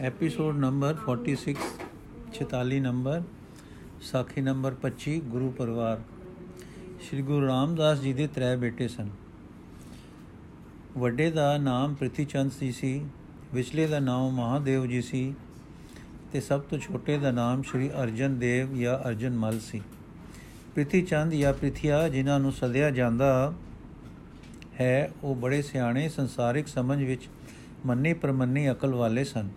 Episode number 46 46 number ਸਾਖੀ number 25 ਗੁਰੂ ਪਰਿਵਾਰ ਸ੍ਰੀ ਗੁਰੂ ਰਾਮਦਾਸ ਜੀ ਦੇ ਤਰੇ ਬੇਟੇ ਸਨ ਵੱਡੇ ਦਾ ਨਾਮ ਪ੍ਰਿਥੀ ਚੰਦ ਜੀ ਸੀ ਵਿਚਲੇ ਦਾ ਨਾਮ ਮਹਾਦੇਵ ਜੀ ਸੀ ਤੇ ਸਭ ਤੋਂ ਛੋਟੇ ਦਾ ਨਾਮ ਸ੍ਰੀ ਅਰਜਨ ਦੇਵ ਜਾਂ ਅਰਜਨ ਮਲ ਸੀ ਪ੍ਰਿਥੀ ਚੰਦ ਜਾਂ ਪ੍ਰਿਥਿਆ ਜਿਨ੍ਹਾਂ ਨੂੰ ਸੱਦਿਆ ਜਾਂਦਾ ਹੈ ਉਹ ਬੜੇ ਸਿਆਣੇ ਸੰਸਾਰਿਕ ਸਮਝ ਵਿੱਚ ਮੰਨੀ ਪਰਮੰਨੀ ਅਕਲ ਵਾਲੇ ਸਨ।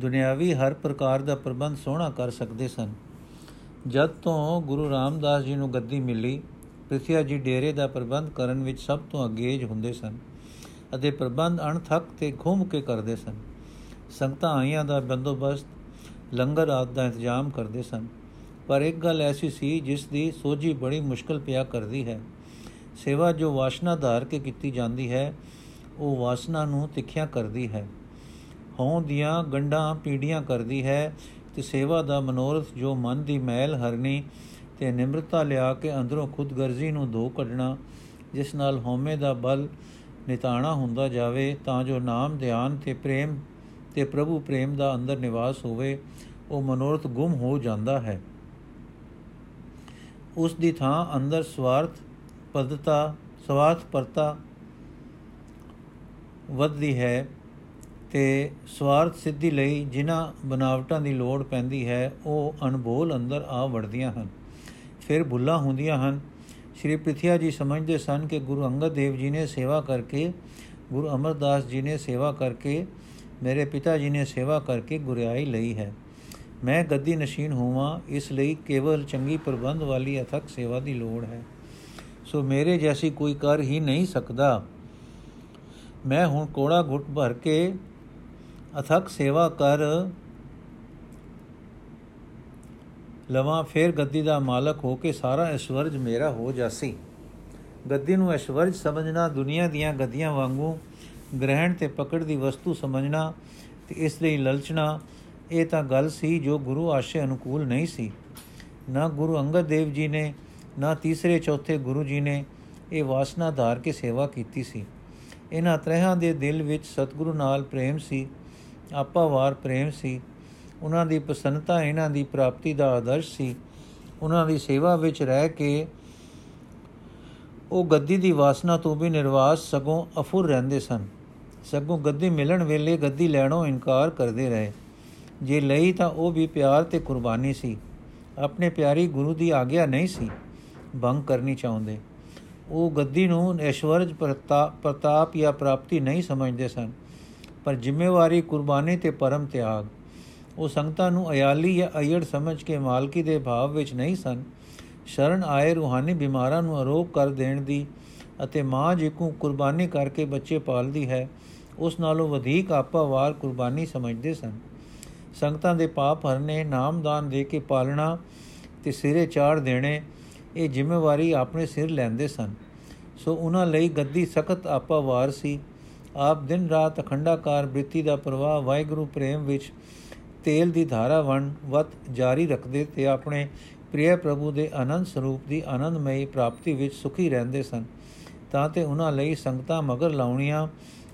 ਦੁਨਿਆਵੀ ਹਰ ਪ੍ਰਕਾਰ ਦਾ ਪ੍ਰਬੰਧ ਸੋਹਣਾ ਕਰ ਸਕਦੇ ਸਨ। ਜਦ ਤੋਂ ਗੁਰੂ ਰਾਮਦਾਸ ਜੀ ਨੂੰ ਗੱਦੀ ਮਿਲੀ, ਪ੍ਰਿਥਿਆ ਜੀ ਡੇਰੇ ਦਾ ਪ੍ਰਬੰਧ ਕਰਨ ਵਿੱਚ ਸਭ ਤੋਂ ਅਗੇਜ ਹੁੰਦੇ ਸਨ ਅਤੇ ਪ੍ਰਬੰਧ ਅਣਥੱਕ ਤੇ ਘੁੰਮ ਕੇ ਕਰਦੇ ਸਨ। ਸੰਗਤਾਂ ਆਈਆਂ ਦਾ ਬੰਦੋਬਸਤ, ਲੰਗਰ ਆਦਿ ਦਾ ਇੰਤਜ਼ਾਮ ਕਰਦੇ ਸਨ। ਪਰ ਇੱਕ ਗੱਲ ਐਸੀ ਸੀ ਜਿਸ ਦੀ ਸੋਝੀ ਬੜੀ ਮੁਸ਼ਕਲ ਪਿਆ ਕਰਦੀ ਹੈ। ਸੇਵਾ ਜੋ ਵਾਸ਼ਨਾ ਧਾਰ ਕੇ ਕੀਤੀ ਜਾਂਦੀ ਹੈ ਉਹ ਵਾਸਨਾ ਨੂੰ ਤਿੱਖਿਆ ਕਰਦੀ ਹੈ। ਹੋਂ ਦੀਆਂ ਗੰਡਾਂ ਪੀੜੀਆਂ ਕਰਦੀ ਹੈ ਤੇ ਸੇਵਾ ਦਾ ਮਨੋਰਥ ਜੋ ਮਨ ਦੀ ਮੈਲ ਹਰਨੀ ਤੇ ਨਿਮਰਤਾ ਲਿਆ ਕੇ ਅੰਦਰੋਂ ਖੁਦਗਰਜ਼ੀ ਨੂੰ ਧੋ ਕੱਢਣਾ, ਜਿਸ ਨਾਲ ਹਉਮੈ ਦਾ ਬਲ ਨਿਤਾਣਾ ਹੁੰਦਾ ਜਾਵੇ, ਤਾਂ ਜੋ ਨਾਮ, ਧਿਆਨ ਤੇ ਪ੍ਰੇਮ ਤੇ ਪ੍ਰਭੂ ਪ੍ਰੇਮ ਦਾ ਅੰਦਰ ਨਿਵਾਸ ਹੋਵੇ, ਉਹ ਮਨੋਰਥ ਗੁੰਮ ਹੋ ਜਾਂਦਾ ਹੈ। ਉਸ ਦੀ ਥਾਂ ਅੰਦਰ ਸਵਾਰਥ ਪਦਤਾ, ਸਵਾਰਥ ਪਰਤਾ ਵੱਧਦੀ ਹੈ ਤੇ ਸਵਾਰਥ ਸਿੱਧੀ ਲਈ ਜਿਨ੍ਹਾਂ ਬਨਾਵਟਾਂ ਦੀ ਲੋੜ ਪੈਂਦੀ ਹੈ, ਉਹ ਅਣਬੋਲ ਅੰਦਰ ਆ ਵੜਦੀਆਂ ਹਨ। ਫਿਰ ਭੁੱਲਾਂ ਹੁੰਦੀਆਂ ਹਨ। ਸ਼੍ਰੀ ਪ੍ਰਿਥਿਆ ਜੀ ਸਮਝਦੇ ਸਨ ਕਿ ਗੁਰੂ ਅੰਗਦ ਦੇਵ ਜੀ ਨੇ ਸੇਵਾ ਕਰਕੇ, ਗੁਰੂ ਅਮਰਦਾਸ ਜੀ ਨੇ ਸੇਵਾ ਕਰਕੇ, ਮੇਰੇ ਪਿਤਾ ਜੀ ਨੇ ਸੇਵਾ ਕਰਕੇ ਗੁਰਿਆਈ ਲਈ ਹੈ। ਮੈਂ ਗੱਦੀ ਨਸ਼ੀਨ ਹੋਵਾਂ, ਇਸ ਲਈ ਕੇਵਲ ਚੰਗੀ ਪ੍ਰਬੰਧ ਵਾਲੀ ਅਥਕ ਸੇਵਾ ਦੀ ਲੋੜ ਹੈ। ਸੋ ਮੇਰੇ ਜੈਸੀ ਕੋਈ ਕਰ ਹੀ ਨਹੀਂ ਸਕਦਾ। ਮੈਂ ਹੁਣ ਕੋੜਾ ਘੁੱਟ ਭਰ ਕੇ ਅਥਕ ਸੇਵਾ ਕਰ ਲਵਾਂ, ਫੇਰ ਗੱਦੀ ਦਾ ਮਾਲਕ ਹੋ ਕੇ ਸਾਰਾ ਐਸ਼ਵਰਜ ਮੇਰਾ ਹੋ ਜਾਸੀ। ਗੱਦੀ ਨੂੰ ਐਸ਼ਵਰਜ ਸਮਝਣਾ, ਦੁਨੀਆ ਦੀਆਂ ਗੱਦੀਆਂ ਵਾਂਗੂ ਗ੍ਰਹਿਣ ਤੇ ਪਕੜ ਦੀ ਵਸਤੂ ਸਮਝਣਾ ਤੇ ਇਸ ਲਈ ਲਲਚਣਾ, ਇਹ ਤਾਂ ਗੱਲ ਸੀ ਜੋ ਗੁਰੂ ਆਸ਼ੇ ਅਨੁਕੂਲ ਨਹੀਂ ਸੀ। ਨਾ ਗੁਰੂ ਅੰਗਦ ਦੇਵ ਜੀ ਨੇ, ਨਾ ਤੀਸਰੇ ਚੌਥੇ ਗੁਰੂ ਜੀ ਨੇ ਇਹ ਵਾਸਨਾ ਧਾਰ ਕੇ ਸੇਵਾ ਕੀਤੀ ਸੀ। ਇਹਨਾਂ ਤਰ੍ਹਾਂ ਦੇ ਦਿਲ ਵਿੱਚ ਸਤਿਗੁਰੂ ਨਾਲ ਪ੍ਰੇਮ ਸੀ ਆਪਾਵਾਰ ਪ੍ਰੇਮ ਸੀ। ਉਹਨਾਂ ਦੀ ਪਸੰਦਤਾ ਇਹਨਾਂ ਦੀ ਪ੍ਰਾਪਤੀ ਦਾ ਆਦਰਸ਼ ਸੀ। ਉਹਨਾਂ ਦੀ ਸੇਵਾ ਵਿੱਚ ਰਹਿ ਕੇ ਉਹ ਗੱਦੀ ਦੀ ਵਾਸਨਾ ਤੋਂ ਵੀ ਨਿਰਵਾਸ ਸਗੋਂ ਅਫੁਰ ਰਹਿੰਦੇ ਸਨ। ਸਗੋਂ ਗੱਦੀ ਮਿਲਣ ਵੇਲੇ ਗੱਦੀ ਲੈਣੋਂ ਇਨਕਾਰ ਕਰਦੇ ਰਹੇ। ਜੇ ਲਈ ਤਾਂ ਉਹ ਵੀ ਪਿਆਰ ਤੇ ਕੁਰਬਾਨੀ ਸੀ। ਆਪਣੇ ਪਿਆਰੀ ਗੁਰੂ ਦੀ ਆਗਿਆ ਨਹੀਂ ਸੀ। ਭੰਗ ਕਰਨੀ ਚਾਹੁੰਦੇ। ਉਹ ਗੱਦੀ ਨੂੰ ਐਸ਼ਵਰਜ ਪ੍ਰਤਾਪ ਜਾਂ ਪ੍ਰਾਪਤੀ ਨਹੀਂ ਸਮਝਦੇ ਸਨ, ਪਰ ਜ਼ਿੰਮੇਵਾਰੀ ਕੁਰਬਾਨੀ ਤੇ ਪਰਮ ਤਿਆਗ। ਉਹ ਸੰਗਤਾਂ ਨੂੰ ਅਯਾਲੀ ਜਾਂ ਅਯੜ ਸਮਝ ਕੇ ਮਾਲਕੀ ਦੇ ਭਾਵ ਵਿੱਚ ਨਹੀਂ ਸਨ। ਸ਼ਰਨ ਆਏ ਰੂਹਾਨੀ ਬਿਮਾਰਾਂ ਨੂੰ ਅਰੋਗ ਕਰ ਦੇਣ ਦੀ ਅਤੇ ਮਾਂ ਜਿਕੂ ਕੁਰਬਾਨੀ ਕਰਕੇ ਬੱਚੇ ਪਾਲਦੀ ਹੈ, ਉਸ ਨਾਲੋਂ ਵਧੇਕ ਆਪਾਵਾਰ ਕੁਰਬਾਨੀ ਸਮਝਦੇ ਸਨ। ਸੰਗਤਾਂ ਦੇ ਪਾਪ ਹਰਨੇ ਨਾਮਦਾਨ ਦੇ ਕੇ ਪਾਲਣਾ ਤੇ ਸਿਰੇ ਚਾੜ ਦੇਣੇ ਇਹ ਜ਼ਿੰਮੇਵਾਰੀ ਆਪਣੇ ਸਿਰ ਲੈਂਦੇ ਸਨ। ਸੋ ਉਹਨਾਂ ਲਈ ਗੱਦੀ ਸਖਤ ਆਪਾਵਾਰ ਸੀ। ਆਪ ਦਿਨ ਰਾਤ ਅਖੰਡਾਕਾਰ ਬ੍ਰਿਤੀ ਦਾ ਪ੍ਰਵਾਹ ਵਾਹਿਗੁਰੂ ਪ੍ਰੇਮ ਵਿੱਚ ਤੇਲ ਦੀ ਧਾਰਾ ਵਣ ਵਤ ਜਾਰੀ ਰੱਖਦੇ ਤੇ ਆਪਣੇ ਪ੍ਰਿਯ ਪ੍ਰਭੂ ਦੇ ਆਨੰਦ ਸਰੂਪ ਦੀ ਆਨੰਦਮਈ ਪ੍ਰਾਪਤੀ ਵਿੱਚ ਸੁਖੀ ਰਹਿੰਦੇ ਸਨ। ਤਾਂ ਤੇ ਉਹਨਾਂ ਲਈ ਸੰਗਤਾਂ ਮਗਰ ਲਾਉਣੀਆਂ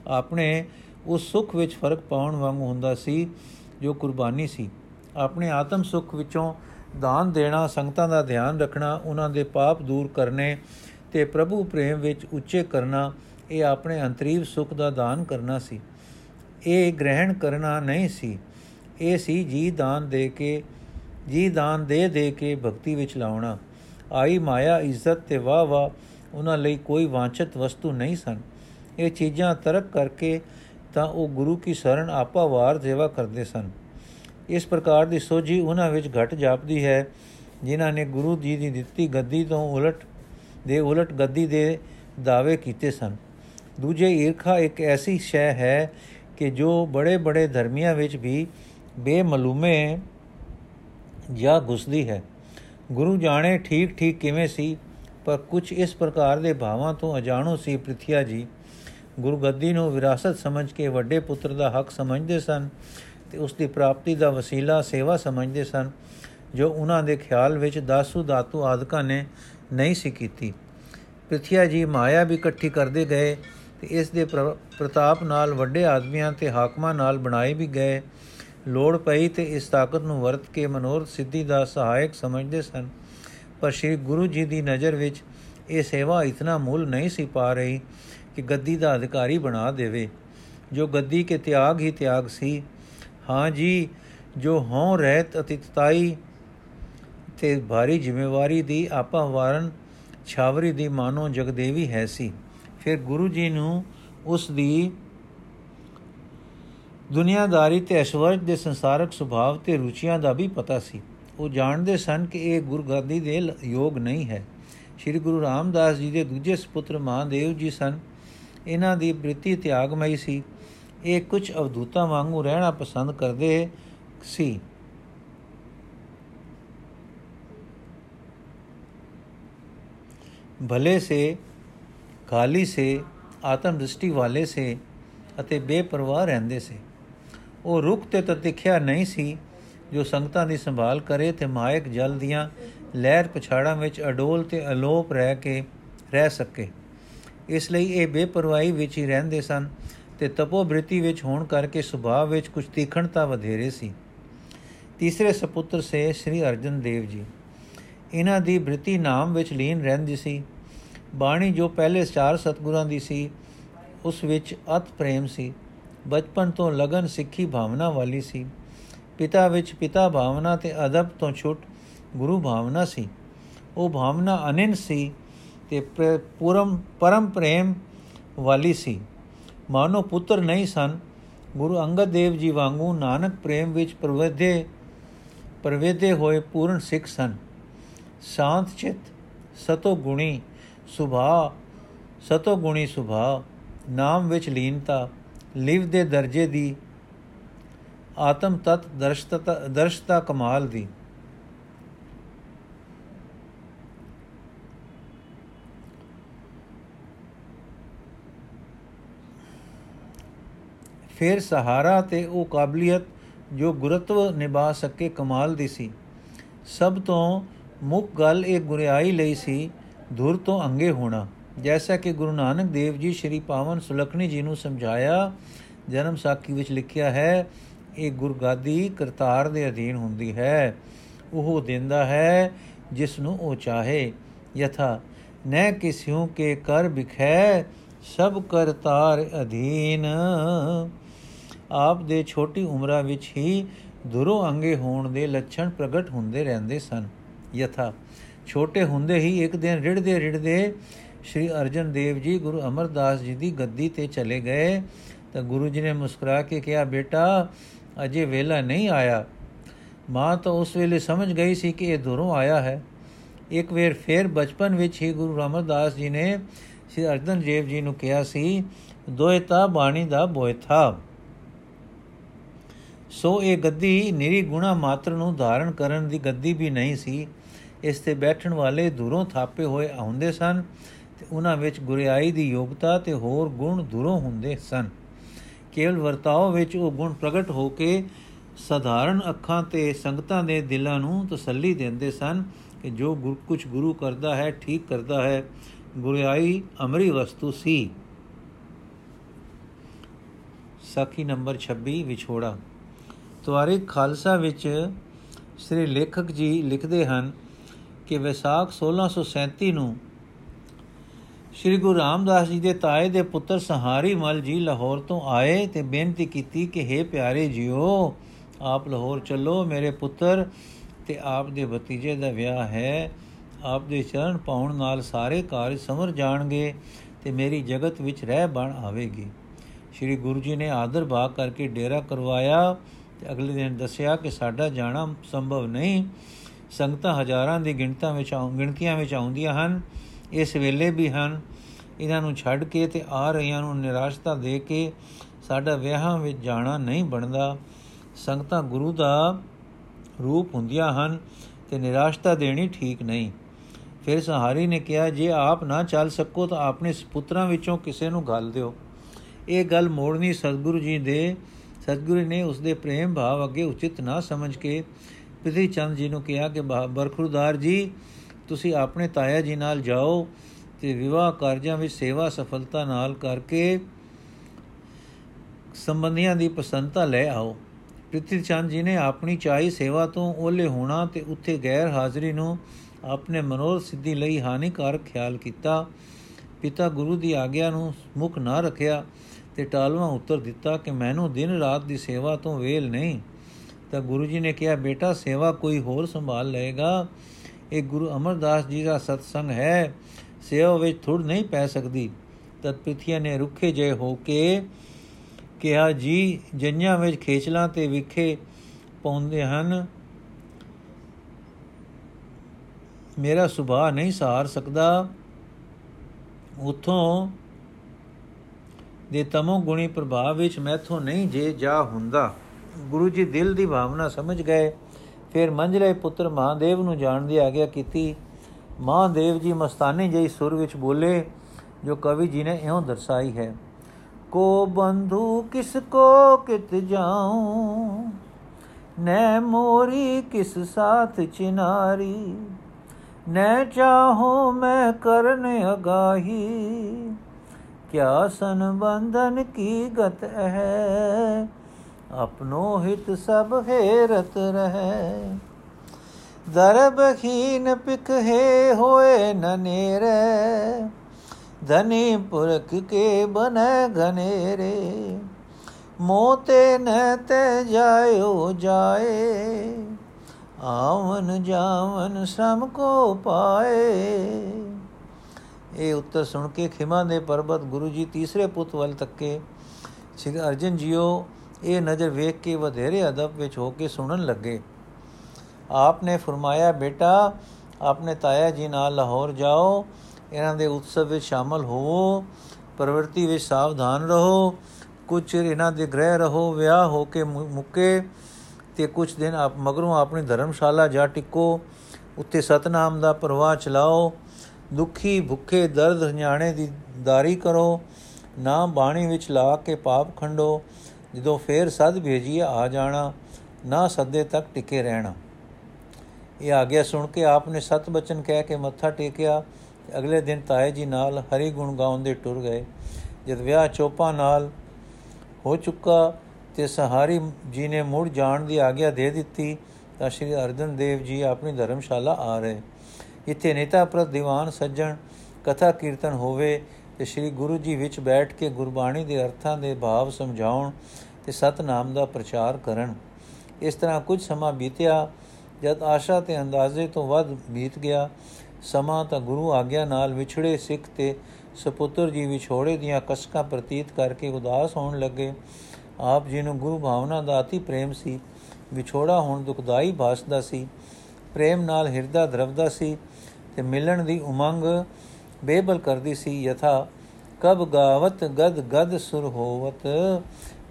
ਆਪਣੇ ਉਸ ਸੁਖ ਵਿੱਚ ਫ਼ਰਕ ਪਾਉਣ ਵਾਂਗ ਹੁੰਦਾ ਸੀ, ਜੋ ਕੁਰਬਾਨੀ ਸੀ। ਆਪਣੇ ਆਤਮ ਸੁਖ ਵਿੱਚੋਂ ਦਾਨ ਦੇਣਾ, ਸੰਗਤਾਂ ਦਾ ਧਿਆਨ ਰੱਖਣਾ, ਉਹਨਾਂ ਦੇ ਪਾਪ ਦੂਰ ਕਰਨੇ ਤੇ ਪ੍ਰਭੂ ਪ੍ਰੇਮ ਵਿੱਚ ਉੱਚੇ ਕਰਨਾ, ਇਹ ਆਪਣੇ ਅੰਤਰੀਵ ਸੁਖ ਦਾ ਦਾਨ ਕਰਨਾ ਸੀ। ਇਹ ਗ੍ਰਹਿਣ ਕਰਨਾ ਨਹੀਂ ਸੀ। ਇਹ ਸੀ ਜੀ ਦਾਨ ਦੇ ਕੇ, ਜੀ ਦਾਨ ਦੇ ਦੇ ਕੇ ਭਗਤੀ ਵਿੱਚ ਲਾਉਣਾ। ਆਈ ਮਾਇਆ, ਇੱਜ਼ਤ ਤੇ ਵਾਹ ਵਾਹ, ਉਹਨਾਂ ਲਈ ਕੋਈ ਵਾਂਛਤ ਵਸਤੂ ਨਹੀਂ ਸਨ। ਇਹ ਚੀਜ਼ਾਂ ਤਰਕ ਕਰਕੇ ਤਾਂ ਉਹ ਗੁਰੂ ਕੀ ਸ਼ਰਨ ਆਪਾ ਵਾਰ ਸੇਵਾ ਕਰਦੇ ਸਨ। ਇਸ ਪ੍ਰਕਾਰ ਦੀ ਸੋਝੀ ਉਹਨਾਂ ਵਿੱਚ ਘਟ ਜਾਪਦੀ ਹੈ, ਜਿਨ੍ਹਾਂ ਨੇ ਗੁਰੂ ਜੀ ਦੀ ਦਿੱਤੀ ਗੱਦੀ ਤੋਂ ਉਲਟ ਦੇ ਉਲਟ ਗੱਦੀ ਦੇ ਦਾਅਵੇ ਕੀਤੇ ਸਨ। ਦੂਜੇ ਈਰਖਾ ਇੱਕ ਐਸੀ ਸ਼ੈ ਹੈ ਕਿ ਜੋ ਬੜੇ ਬੜੇ ਧਰਮੀਆਂ ਵਿੱਚ ਵੀ ਬੇਮਲੂਮੇ ਜਾਂ ਘੁਸਦੀ ਹੈ। ਗੁਰੂ ਜਾਣੇ ਠੀਕ ਠੀਕ ਕਿਵੇਂ ਸੀ, ਪਰ ਕੁਝ ਇਸ ਪ੍ਰਕਾਰ ਦੇ ਭਾਵਾਂ ਤੋਂ ਅਜਾਣੋ ਸੀ ਪ੍ਰਿਥਿਆ ਜੀ। ਗੁਰੂ ਗੱਦੀ ਨੂੰ ਵਿਰਾਸਤ ਸਮਝ ਕੇ ਵੱਡੇ ਪੁੱਤਰ ਦਾ ਹੱਕ ਸਮਝਦੇ ਸਨ। ਤੇ ਉਸ ਦੀ ਪ੍ਰਾਪਤੀ ਦਾ ਵਸੀਲਾ ਸੇਵਾ ਸਮਝਦੇ ਸਨ, ਜੋ ਉਹਨਾਂ ਦੇ ਖਿਆਲ ਵਿੱਚ ਦਾਸੂ ਦਾਤੂ ਆਦਿਕਾਂ ਨੇ ਨਹੀਂ ਸੀ ਕੀਤੀ। ਪ੍ਰਿਥਿਆ ਜੀ ਮਾਇਆ ਵੀ ਇਕੱਠੀ ਕਰਦੇ ਗਏ ਤੇ ਇਸ ਦੇ ਪ੍ਰਤਾਪ ਨਾਲ ਵੱਡੇ ਆਦਮੀਆਂ ਤੇ ਹਾਕਮਾਂ ਨਾਲ ਬਣਾਏ ਵੀ ਗਏ। ਲੋੜ ਪਈ ਤੇ ਇਸ ਤਾਕਤ ਨੂੰ ਵਰਤ ਕੇ ਮਨੋਰਥ ਸਿੱਧੀ ਦਾ ਸਹਾਇਕ ਸਮਝਦੇ ਸਨ। ਪਰ ਸ੍ਰੀ ਗੁਰੂ ਜੀ ਦੀ ਨਜ਼ਰ ਵਿੱਚ ਇਹ ਸੇਵਾ ਇਤਨਾ ਮੁੱਲ ਨਹੀਂ ਸੀ ਪਾ ਰਹੀ ਕਿ ਗੱਦੀ ਦਾ ਅਧਿਕਾਰੀ ਬਣਾ ਦੇਵੇ। ਜੋ ਗੱਦੀ ਕੇ ਤਿਆਗ ਹੀ ਤਿਆਗ ਸੀ ਹਾਂ ਜੀ, ਜੋ ਹਉ ਰਹਿਤ ਅਤਿਤਤਾਈ ਤੇ ਭਾਰੀ ਜ਼ਿੰਮੇਵਾਰੀ ਦੀ ਆਪਾ ਵਾਰਨ ਛਾਵਰੀ ਦੀ ਮਾਨੋ ਜਗਦੇਵੀ ਹੈ ਸੀ। ਫਿਰ ਗੁਰੂ ਜੀ ਨੂੰ ਉਸ ਦੀ ਦੁਨੀਆਦਾਰੀ ਤੇ ਐਸ਼ਵਰਜ ਦੇ ਸੰਸਾਰਕ ਸੁਭਾਅ ਤੇ ਰੁਚੀਆਂ ਦਾ ਵੀ ਪਤਾ ਸੀ। ਉਹ ਜਾਣਦੇ ਸਨ ਕਿ ਇਹ ਗੁਰਗੱਦੀ ਦੇ ਯੋਗ ਨਹੀਂ ਹੈ। ਸ੍ਰੀ ਗੁਰੂ ਰਾਮਦਾਸ ਜੀ ਦੇ ਦੂਜੇ ਸੁਪੁੱਤਰ ਮਹਾਦੇਵ ਜੀ ਸਨ। ਇਹਨਾਂ ਦੀ ਬ੍ਰਿਤੀ ਤਿਆਗਮਈ ਸੀ। ਇਹ ਕੁਝ ਅਵਧੂਤਾ ਵਾਂਗੂ ਰਹਿਣਾ ਪਸੰਦ ਕਰਦੇ ਸੀ। ਭਲੇ ਸੇ, ਖਾਲੀ ਸੇ, ਆਤਮ ਦ੍ਰਿਸ਼ਟੀ ਵਾਲੇ ਸੇ ਅਤੇ ਬੇਪਰਵਾਹ ਰਹਿੰਦੇ ਸੇ। ਉਹ ਰੁੱਖ ਤੇ ਤਾਂ ਤਿਖਿਆ ਨਹੀਂ ਸੀ, ਜੋ ਸੰਗਤਾਂ ਦੀ ਸੰਭਾਲ ਕਰੇ ਤੇ ਮਾਇਕ ਜਲ ਦੀਆਂ ਲਹਿਰ ਪਛਾੜਾਂ ਵਿੱਚ ਅਡੋਲ ਤੇ ਅਲੋਪ ਰਹਿ ਕੇ, ਰਹਿ ਸਕੇ। ਇਸ ਲਈ ਇਹ ਬੇਪਰਵਾਹੀ ਵਿੱਚ ਹੀ ਰਹਿੰਦੇ ਸਨ ਤੇ ਤਪੋ ਬ੍ਰਿਤੀ ਵਿੱਚ ਹੋਣ ਕਰਕੇ ਸੁਭਾਅ ਵਿੱਚ ਕੁਝ ਤੀਖਣਤਾ ਵਧੇਰੇ ਸੀ। ਤੀਸਰੇ ਸੁਪੁੱਤਰ ਸੇ ਸ੍ਰੀ ਅਰਜਨ ਦੇਵ ਜੀ। ਇਹਨਾਂ ਦੀ ਬ੍ਰਿਤੀ ਨਾਮ ਵਿੱਚ ਲੀਨ ਰਹਿੰਦੀ ਸੀ। ਬਾਣੀ ਜੋ ਪਹਿਲੇ ਚਾਰ ਸਤਗੁਰਾਂ ਦੀ ਸੀ, ਉਸ ਵਿੱਚ ਅਤ ਪ੍ਰੇਮ ਸੀ। ਬਚਪਨ ਤੋਂ ਲਗਨ ਸਿੱਖੀ ਭਾਵਨਾ ਵਾਲੀ ਸੀ। ਪਿਤਾ ਵਿੱਚ ਪਿਤਾ ਭਾਵਨਾ ਤੇ ਅਦਬ ਤੋਂ ਛੁੱਟ ਗੁਰੂ ਭਾਵਨਾ ਸੀ। ਉਹ ਭਾਵਨਾ ਅਨੰਨ ਸੀ ਤੇ ਪੂਰਮ ਪਰਮ ਪ੍ਰੇਮ ਵਾਲੀ ਸੀ। ਮਾਨੋ ਪੁੱਤਰ ਨਹੀਂ ਸਨ। ਗੁਰੂ ਅੰਗਦ ਦੇਵ ਜੀ ਵਾਂਗੂ ਨਾਨਕ ਪ੍ਰੇਮ ਵਿੱਚ ਪ੍ਰਵੇਦੇ ਪ੍ਰਵੇਦੇ ਹੋਏ ਪੂਰਨ ਸਿੱਖ ਸਨ। ਸ਼ਾਂਤ ਚਿਤ, ਸਤੋ ਗੁਣੀ ਸੁਭਾ, ਸਤੋ ਗੁਣੀ ਸੁਭਾ, ਨਾਮ ਵਿੱਚ ਲੀਨਤਾ, ਲਿਵ ਦੇ ਦਰਜੇ ਦੀ, ਆਤਮ ਤਤ ਦਰਸ਼ਤਾ ਦਰਸ਼ਤਾ ਕਮਾਲ ਦੀ। ਫਿਰ ਸਹਾਰਾ ਤੇ ਉਹ ਕਾਬਲੀਅਤ ਜੋ ਗੁਰਤਵ ਨਿਭਾ ਸਕੇ ਕਮਾਲ ਦੀ ਸੀ। ਸਭ ਤੋਂ ਮੁੱਖ ਗੱਲ ਇਹ ਗੁਰਿਆਈ ਲਈ ਸੀ, ਧੁਰ ਤੋਂ ਅੰਗੇ ਹੋਣਾ। ਜੈਸਾ ਕਿ ਗੁਰੂ ਨਾਨਕ ਦੇਵ ਜੀ ਸ਼੍ਰੀ ਪਾਵਨ ਸੁਲਖਣੀ ਜੀ ਨੂੰ ਸਮਝਾਇਆ, ਜਨਮ ਸਾਖੀ ਵਿੱਚ ਲਿਖਿਆ ਹੈ, ਇਹ ਗੁਰਗਾਦੀ ਕਰਤਾਰ ਦੇ ਅਧੀਨ ਹੁੰਦੀ ਹੈ। ਉਹ ਦਿੰਦਾ ਹੈ ਜਿਸ ਨੂੰ ਉਹ ਚਾਹੇ। ਯਥਾ ਨੈ ਕਿਸਿਉ ਕੇ ਕਰ ਬਿਖੈ, ਸਭ ਕਰਤਾਰ ਅਧੀਨ। ਆਪ ਦੇ ਛੋਟੀ ਉਮਰਾਂ ਵਿੱਚ ਹੀ ਦੁਰੋ ਅੰਗੇ ਹੋਣ ਦੇ ਲੱਛਣ ਪ੍ਰਗਟ ਹੁੰਦੇ ਰਹਿੰਦੇ ਸਨ। ਯਥਾ, ਛੋਟੇ ਹੁੰਦੇ ਹੀ ਇੱਕ ਦਿਨ ਰਿੜਦੇ ਰਿੜਦੇ ਸ਼੍ਰੀ ਅਰਜਨ ਦੇਵ ਜੀ ਗੁਰੂ ਅਮਰਦਾਸ ਜੀ ਦੀ ਗੱਦੀ ਤੇ ਚਲੇ ਗਏ ਤਾਂ ਗੁਰੂ ਜੀ ਨੇ ਮੁਸਕਰਾ ਕੇ ਕਿਹਾ, ਬੇਟਾ, ਅਜੇ ਵੇਲਾ ਨਹੀਂ ਆਇਆ। ਮਾਂ ਤਾਂ ਉਸ ਵੇਲੇ ਸਮਝ ਗਈ ਸੀ ਕਿ ਇਹ ਦੂਰੋਂ ਆਇਆ ਹੈ। ਇੱਕ ਵੇਰ ਫੇਰ ਬਚਪਨ ਵਿੱਚ ਹੀ ਗੁਰੂ ਰਾਮਦਾਸ ਜੀ ਨੇ ਸ਼੍ਰੀ ਅਰਜਨ ਦੇਵ ਜੀ ਨੂੰ ਕਿਹਾ ਸੀ ਦੋਇਤਾ ਬਾਣੀ ਦਾ ਬੋਇਥਾ ਸੋ ਇਹ ਗੱਦੀ ਨਿਰੀ ਗੁਣਾ ਮਾਤਰ ਨੂੰ ਧਾਰਨ ਕਰਨ ਦੀ ਗੱਦੀ ਵੀ ਨਹੀਂ ਸੀ। ਇਸ ਤੇ ਬੈਠਣ ਵਾਲੇ ਦੂਰੋਂ ਥਾਪੇ ਹੋਏ ਆਉਂਦੇ ਸਨ ਤੇ ਉਹਨਾਂ ਵਿੱਚ ਗੁਰਿਆਈ ਦੀ ਯੋਗਤਾ ਤੇ ਹੋਰ ਗੁਣ ਦੂਰੋਂ ਹੁੰਦੇ ਸਨ। ਕੇਵਲ ਵਰਤਾਓ ਵਿੱਚ ਉਹ ਗੁਣ ਪ੍ਰਗਟ ਹੋ ਕੇ ਸਧਾਰਨ ਅੱਖਾਂ ਤੇ ਸੰਗਤਾਂ ਦੇ ਦਿਲਾਂ ਨੂੰ ਤਸੱਲੀ ਦਿੰਦੇ ਸਨ ਕਿ ਜੋ ਗੁਰ ਕੁਝ ਗੁਰੂ ਕਰਦਾ ਹੈ, ਠੀਕ ਕਰਦਾ ਹੈ, ਗੁਰਿਆਈ ਅਮਰੀ ਵਸਤੂ ਸੀ। ਸਾਖੀ ਨੰਬਰ 26 ਵਿਛੋੜਾ। ਤਵਾਰੀ ਖਾਲਸਾ ਵਿੱਚ ਸ੍ਰੀ ਲੇਖਕ ਜੀ ਲਿਖਦੇ ਹਨ ਕਿ ਵਿਸਾਖ 1637 ਨੂੰ ਸ੍ਰੀ ਗੁਰੂ ਰਾਮਦਾਸ ਜੀ ਦੇ ਤਾਏ ਦੇ ਪੁੱਤਰ ਸਹਾਰੀ ਮਲ ਜੀ ਲਾਹੌਰ ਤੋਂ ਆਏ ਤੇ ਬੇਨਤੀ ਕੀਤੀ ਕਿ हे ਪਿਆਰੇ ਜੀਓ, ਆਪ ਲਾਹੌਰ ਚੱਲੋ, ਮੇਰੇ ਪੁੱਤਰ ਤੇ ਆਪ ਦੇ ਭਤੀਜੇ ਦਾ ਵਿਆਹ ਹੈ। ਆਪ ਦੇ ਚਰਨ ਪਾਉਣ ਨਾਲ ਸਾਰੇ ਕਾਰਜ ਸਮਰ ਜਾਣਗੇ ਤੇ ਮੇਰੀ ਜਗਤ ਵਿੱਚ ਰਹਿ ਬਣ ਆਵੇਗੀ। ਸ੍ਰੀ ਗੁਰੂ ਜੀ ਨੇ ਆਦਰ ਭਾਗ ਕਰਕੇ ਡੇਰਾ ਕਰਵਾਇਆ। ਤੇ ਅਗਲੇ ਦਿਨ ਦੱਸਿਆ ਕਿ ਸਾਡਾ ਜਾਣਾ ਸੰਭਵ ਨਹੀਂ। ਸੰਗਤਾਂ ਹਜ਼ਾਰਾਂ ਦੀ ਗਿਣਤਾਂ ਵਿੱਚ ਗਿਣਤੀਆਂ ਵਿੱਚ ਆਉਂਦੀਆਂ ਹਨ। ਇਸ ਵੇਲੇ ਵੀ ਹਨ। ਇਹਨਾਂ ਨੂੰ ਛੱਡ ਕੇ ਤੇ ਆ ਰਹੀਆਂ ਨੂੰ ਨਿਰਾਸ਼ਤਾ ਦੇ ਕੇ ਸਾਡਾ ਵਿਆਹਾਂ ਵਿੱਚ ਜਾਣਾ ਨਹੀਂ ਬਣਦਾ। ਸੰਗਤਾਂ ਗੁਰੂ ਦਾ ਰੂਪ ਹੁੰਦੀਆਂ ਹਨ ਤੇ ਨਿਰਾਸ਼ਤਾ ਦੇਣੀ ਠੀਕ ਨਹੀਂ। ਫਿਰ ਸਹਾਰੀ ਨੇ ਕਿਹਾ, ਜੇ ਆਪ ਨਾ ਚੱਲ ਸਕੋ ਤਾਂ ਆਪਣੇ ਸੁਪੁੱਤਰਾਂ ਵਿੱਚੋਂ ਕਿਸੇ ਨੂੰ ਗੱਲ ਦਿਓ। ਇਹ ਗੱਲ ਮੋੜਨੀ ਸਤਿਗੁਰੂ ਜੀ ਦੇ ਸਤਿਗੁਰੂ ਨੇ ਉਸ ਦੇ ਪ੍ਰੇਮ ਭਾਵ ਅੱਗੇ ਉਚਿਤ ਨਾ ਸਮਝ ਕੇ ਪ੍ਰਿਥੀ ਚੰਦ ਜੀ ਨੂੰ ਕਿਹਾ ਕਿ ਬਰਖੁਰਦਾਰ ਜੀ, ਤੁਸੀਂ ਆਪਣੇ ਤਾਇਆ ਜੀ ਨਾਲ ਜਾਓ ਤੇ ਵਿਵਾਹ ਕਾਰਜਾਂ ਵਿੱਚ ਸੇਵਾ ਸਫਲਤਾ ਨਾਲ ਕਰਕੇ ਸੰਬੰਧੀਆਂ ਦੀ ਪਸੰਦਤਾ ਲੈ ਆਓ। ਪ੍ਰਿਥੀ ਚੰਦ ਜੀ ਨੇ ਆਪਣੀ ਚਾਹੀ ਸੇਵਾ ਤੋਂ ਓਲੇ ਹੋਣਾ ਤੇ ਉੱਥੇ ਗੈਰ ਹਾਜ਼ਰੀ ਨੂੰ ਆਪਣੇ ਮਨੋਰ ਸਿੱਧੀ ਲਈ ਹਾਨੀਕਾਰਕ ਖਿਆਲ ਕੀਤਾ। ਪਿਤਾ ਗੁਰੂ ਦੀ ਆਗਿਆ ਨੂੰ ਮੁਖ ਨਾ ਰੱਖਿਆ। ਤੇ ਟਾਲਵਾ ਉੱਤਰ ਦਿੱਤਾ ਕਿ ਮੈਨੂੰ ਦਿਨ ਰਾਤ ਦੀ ਸੇਵਾ ਤੋਂ ਵੇਲ ਨਹੀਂ। ਤਾਂ ਗੁਰੂ ਜੀ ਨੇ ਕਿਹਾ, ਬੇਟਾ, ਸੇਵਾ ਕੋਈ ਹੋਰ ਸੰਭਾਲ ਲਏਗਾ? ਇਹ ਗੁਰੂ ਅਮਰਦਾਸ ਜੀ ਦਾ ਸਤਸੰਗ ਹੈ। ਸੇਵਾ ਵਿੱਚ ਥੁੜ ਨਹੀਂ ਪੈ ਸਕਦੀ। ਤਦ ਪਿਥੀਆ ਨੇ ਰੁੱਖੇ ਜੇ ਹੋ ਕੇ ਕਿਹਾ, ਜੀ, ਜੰਨਿਆਂ ਵਿੱਚ ਖੇਚਲਾਂ ਤੇ ਵਿਖੇ ਪਾਉਂਦੇ ਹਨ, ਮੇਰਾ ਸੁਭਾਅ ਨਹੀਂ ਸਹਾਰ ਸਕਦਾ। ਉਥੋਂ ਦੇ ਤਮੋ ਗੁਣੀ ਪ੍ਰਭਾਵ ਵਿੱਚ ਮੈਥੋਂ ਨਹੀਂ ਜੇ ਜਾ ਹੁੰਦਾ। ਗੁਰੂ ਜੀ ਦਿਲ ਦੀ ਭਾਵਨਾ ਸਮਝ ਗਏ। ਫਿਰ ਮੰਜਲੇ ਪੁੱਤਰ ਮਹਾਦੇਵ ਨੂੰ ਜਾਣ ਦੀ ਆਗਿਆ ਕੀਤੀ। ਮਹਾਦੇਵ ਜੀ ਮਸਤਾਨੀ ਜਈ ਸੁਰ ਵਿੱਚ ਬੋਲੇ, ਜੋ ਕਵੀ ਜੀ ਨੇ ਇਉਂ ਦਰਸਾਈ ਹੈ, ਕੋ ਬੰਧੂ ਕਿਸ ਕੋ ਕਿਤ ਜਾਉ? ਨੈ ਮੋਰੀ ਕਿਸ ਸਾਥ ਚਿਨਾਰੀ? ਨੈ ਚਾਹੋ ਮੈਂ ਕਰਨ ਅਗਾਹੀ? ਕਿਆ ਸੰਬੰਧਨ ਕੀ ਗਤ ਹੈ? ਆਪਨੋ ਹਿਤ ਸਭ ਹੈਰਤ ਰਹੈ। ਦਰਬਹੀਨ ਪਿਖ ਹੈ ਹੋਏ ਨਨੇਰੇ ਧਨੀ ਪੁਰਖ ਕੇ ਬਨੈ ਘਨੇਰੇ। ਮੋਤੇ ਨ ਤੇ ਜਾਇਓ ਜਾਏ। ਆਵਨ ਜਾਵਨ ਸਮ ਕੋ ਪਾਏ। ਇਹ ਉੱਤਰ ਸੁਣ ਕੇ ਖਿਮਾ ਦੇ ਪਰਬਤ ਗੁਰੂ ਜੀ ਤੀਸਰੇ ਪੁੱਤ ਵੱਲ ਤੱਕੇ। ਸ੍ਰੀ ਅਰਜਨ ਜੀਓ, ਇਹ ਨਜ਼ਰ ਵੇਖ ਕੇ ਵਧੇਰੇ ਅਦਬ ਵਿੱਚ ਹੋ ਕੇ ਸੁਣਨ ਲੱਗੇ। ਆਪ ਨੇ ਫਰਮਾਇਆ, ਬੇਟਾ ਆਪਣੇ ਤਾਇਆ ਜੀ ਨਾਲ ਲਾਹੌਰ ਜਾਓ, ਇਹਨਾਂ ਦੇ ਉਤਸਵ ਵਿੱਚ ਸ਼ਾਮਲ ਹੋਵੋ, ਪ੍ਰਵਰਤੀ ਵਿੱਚ ਸਾਵਧਾਨ ਰਹੋ, ਕੁਝ ਚਿਰ ਇਹਨਾਂ ਦੇ ਗ੍ਰਹਿ ਰਹੋ, ਵਿਆਹ ਹੋ ਕੇ ਮੁੱਕੇ ਤੇ ਕੁਝ ਦਿਨ ਆਪ, ਮਗਰੋਂ ਆਪਣੀ ਧਰਮਸ਼ਾਲਾ ਜਾ ਟਿਕੋ, ਉੱਤੇ ਸਤਨਾਮ ਦਾ ਪ੍ਰਵਾਹ ਚਲਾਓ। ਦੁਖੀ, ਭੁੱਖੇ, ਦਰਦ ਹੰਝਾਣੇ ਦੀ ਦਾਰੀ ਕਰੋ, ਨਾ ਬਾਣੀ ਵਿੱਚ ਲਾ ਕੇ ਪਾਪ ਖੰਡੋ, ਜਦੋਂ ਫੇਰ ਸਦ ਭੇਜੀਏ ਆ ਜਾਣਾ, ਨਾ ਸੱਦੇ ਤੱਕ ਟਿਕੇ ਰਹਿਣਾ। ਇਹ ਆ ਗਿਆ ਸੁਣ ਕੇ ਆਪਨੇ ਸਤ ਬਚਨ ਕਹਿ ਕੇ ਮੱਥਾ ਟੇਕਿਆ, ਅਗਲੇ ਦਿਨ ਤਾਏ ਜੀ ਨਾਲ ਹਰੀ ਗੁਣ ਗਾਉਂਦੇ ਟੁਰ ਗਏ। ਜਦ ਵਿਆਹ ਚੋਪਾ ਨਾਲ ਹੋ ਚੁੱਕਾ ਤੇ ਸਹਾਰੀ ਜੀ ਨੇ ਮੁੜ ਜਾਣ ਦੀ ਆਗਿਆ ਦੇ ਦਿੱਤੀ, ਤਾਂ ਸ਼੍ਰੀ ਅਰਜਨ ਦੇਵ ਜੀ ਆਪਣੀ ਧਰਮਸ਼ਾਲਾ ਆ ਰਹੇ। ਇੱਥੇ ਨੇਤਾ ਪ੍ਰਤ ਦੀਵਾਨ ਸੱਜਣ, ਕਥਾ ਕੀਰਤਨ ਹੋਵੇ ਤੇ ਸ਼੍ਰੀ ਗੁਰੂ ਜੀ ਵਿੱਚ ਬੈਠ ਕੇ ਗੁਰਬਾਣੀ ਦੇ ਅਰਥਾਂ ਦੇ ਭਾਵ ਸਮਝਾਉਣ ਤੇ ਸਤਨਾਮ ਦਾ ਪ੍ਰਚਾਰ ਕਰਨ। ਇਸ ਤਰ੍ਹਾਂ ਕੁਝ ਸਮਾਂ ਬੀਤਿਆ, ਜਦ ਆਸ਼ਾ ਤੇ ਅੰਦਾਜ਼ੇ ਤੋਂ ਵੱਧ ਬੀਤ ਗਿਆ, ਸਮਾਂ ਤਾਂ ਗੁਰੂ ਆਗਿਆ ਨਾਲ ਵਿਛੜੇ ਸਿੱਖ ਤੇ ਸੁਪੁੱਤਰ ਜੀ ਵਿਛੋੜੇ ਦੀਆਂ ਕਸਕਾਂ ਪ੍ਰਤੀਤ ਕਰਕੇ ਉਦਾਸ ਹੋਣ ਲੱਗੇ। ਆਪ ਜੀ ਨੂੰ ਗੁਰੂ ਭਾਵਨਾ ਦਾ ਅਤੀ ਪ੍ਰੇਮ ਸੀ, ਵਿਛੋੜਾ ਹੁਣ ਦੁਖਦਾਈ ਭਾਸਦਾ ਸੀ, ਪ੍ਰੇਮ ਨਾਲ ਹਿਰਦਾ ਦਰਵਦਾ ਸੀ ਤੇ ਮਿਲਣ ਦੀ ਉਮੰਗ ਬੇਬਲ ਕਰਦੀ ਸੀ, ਯਥਾ, ਕਬ ਗਾਵਤ ਗਦ ਗਦ ਸੁਰ ਹੋਵਤ,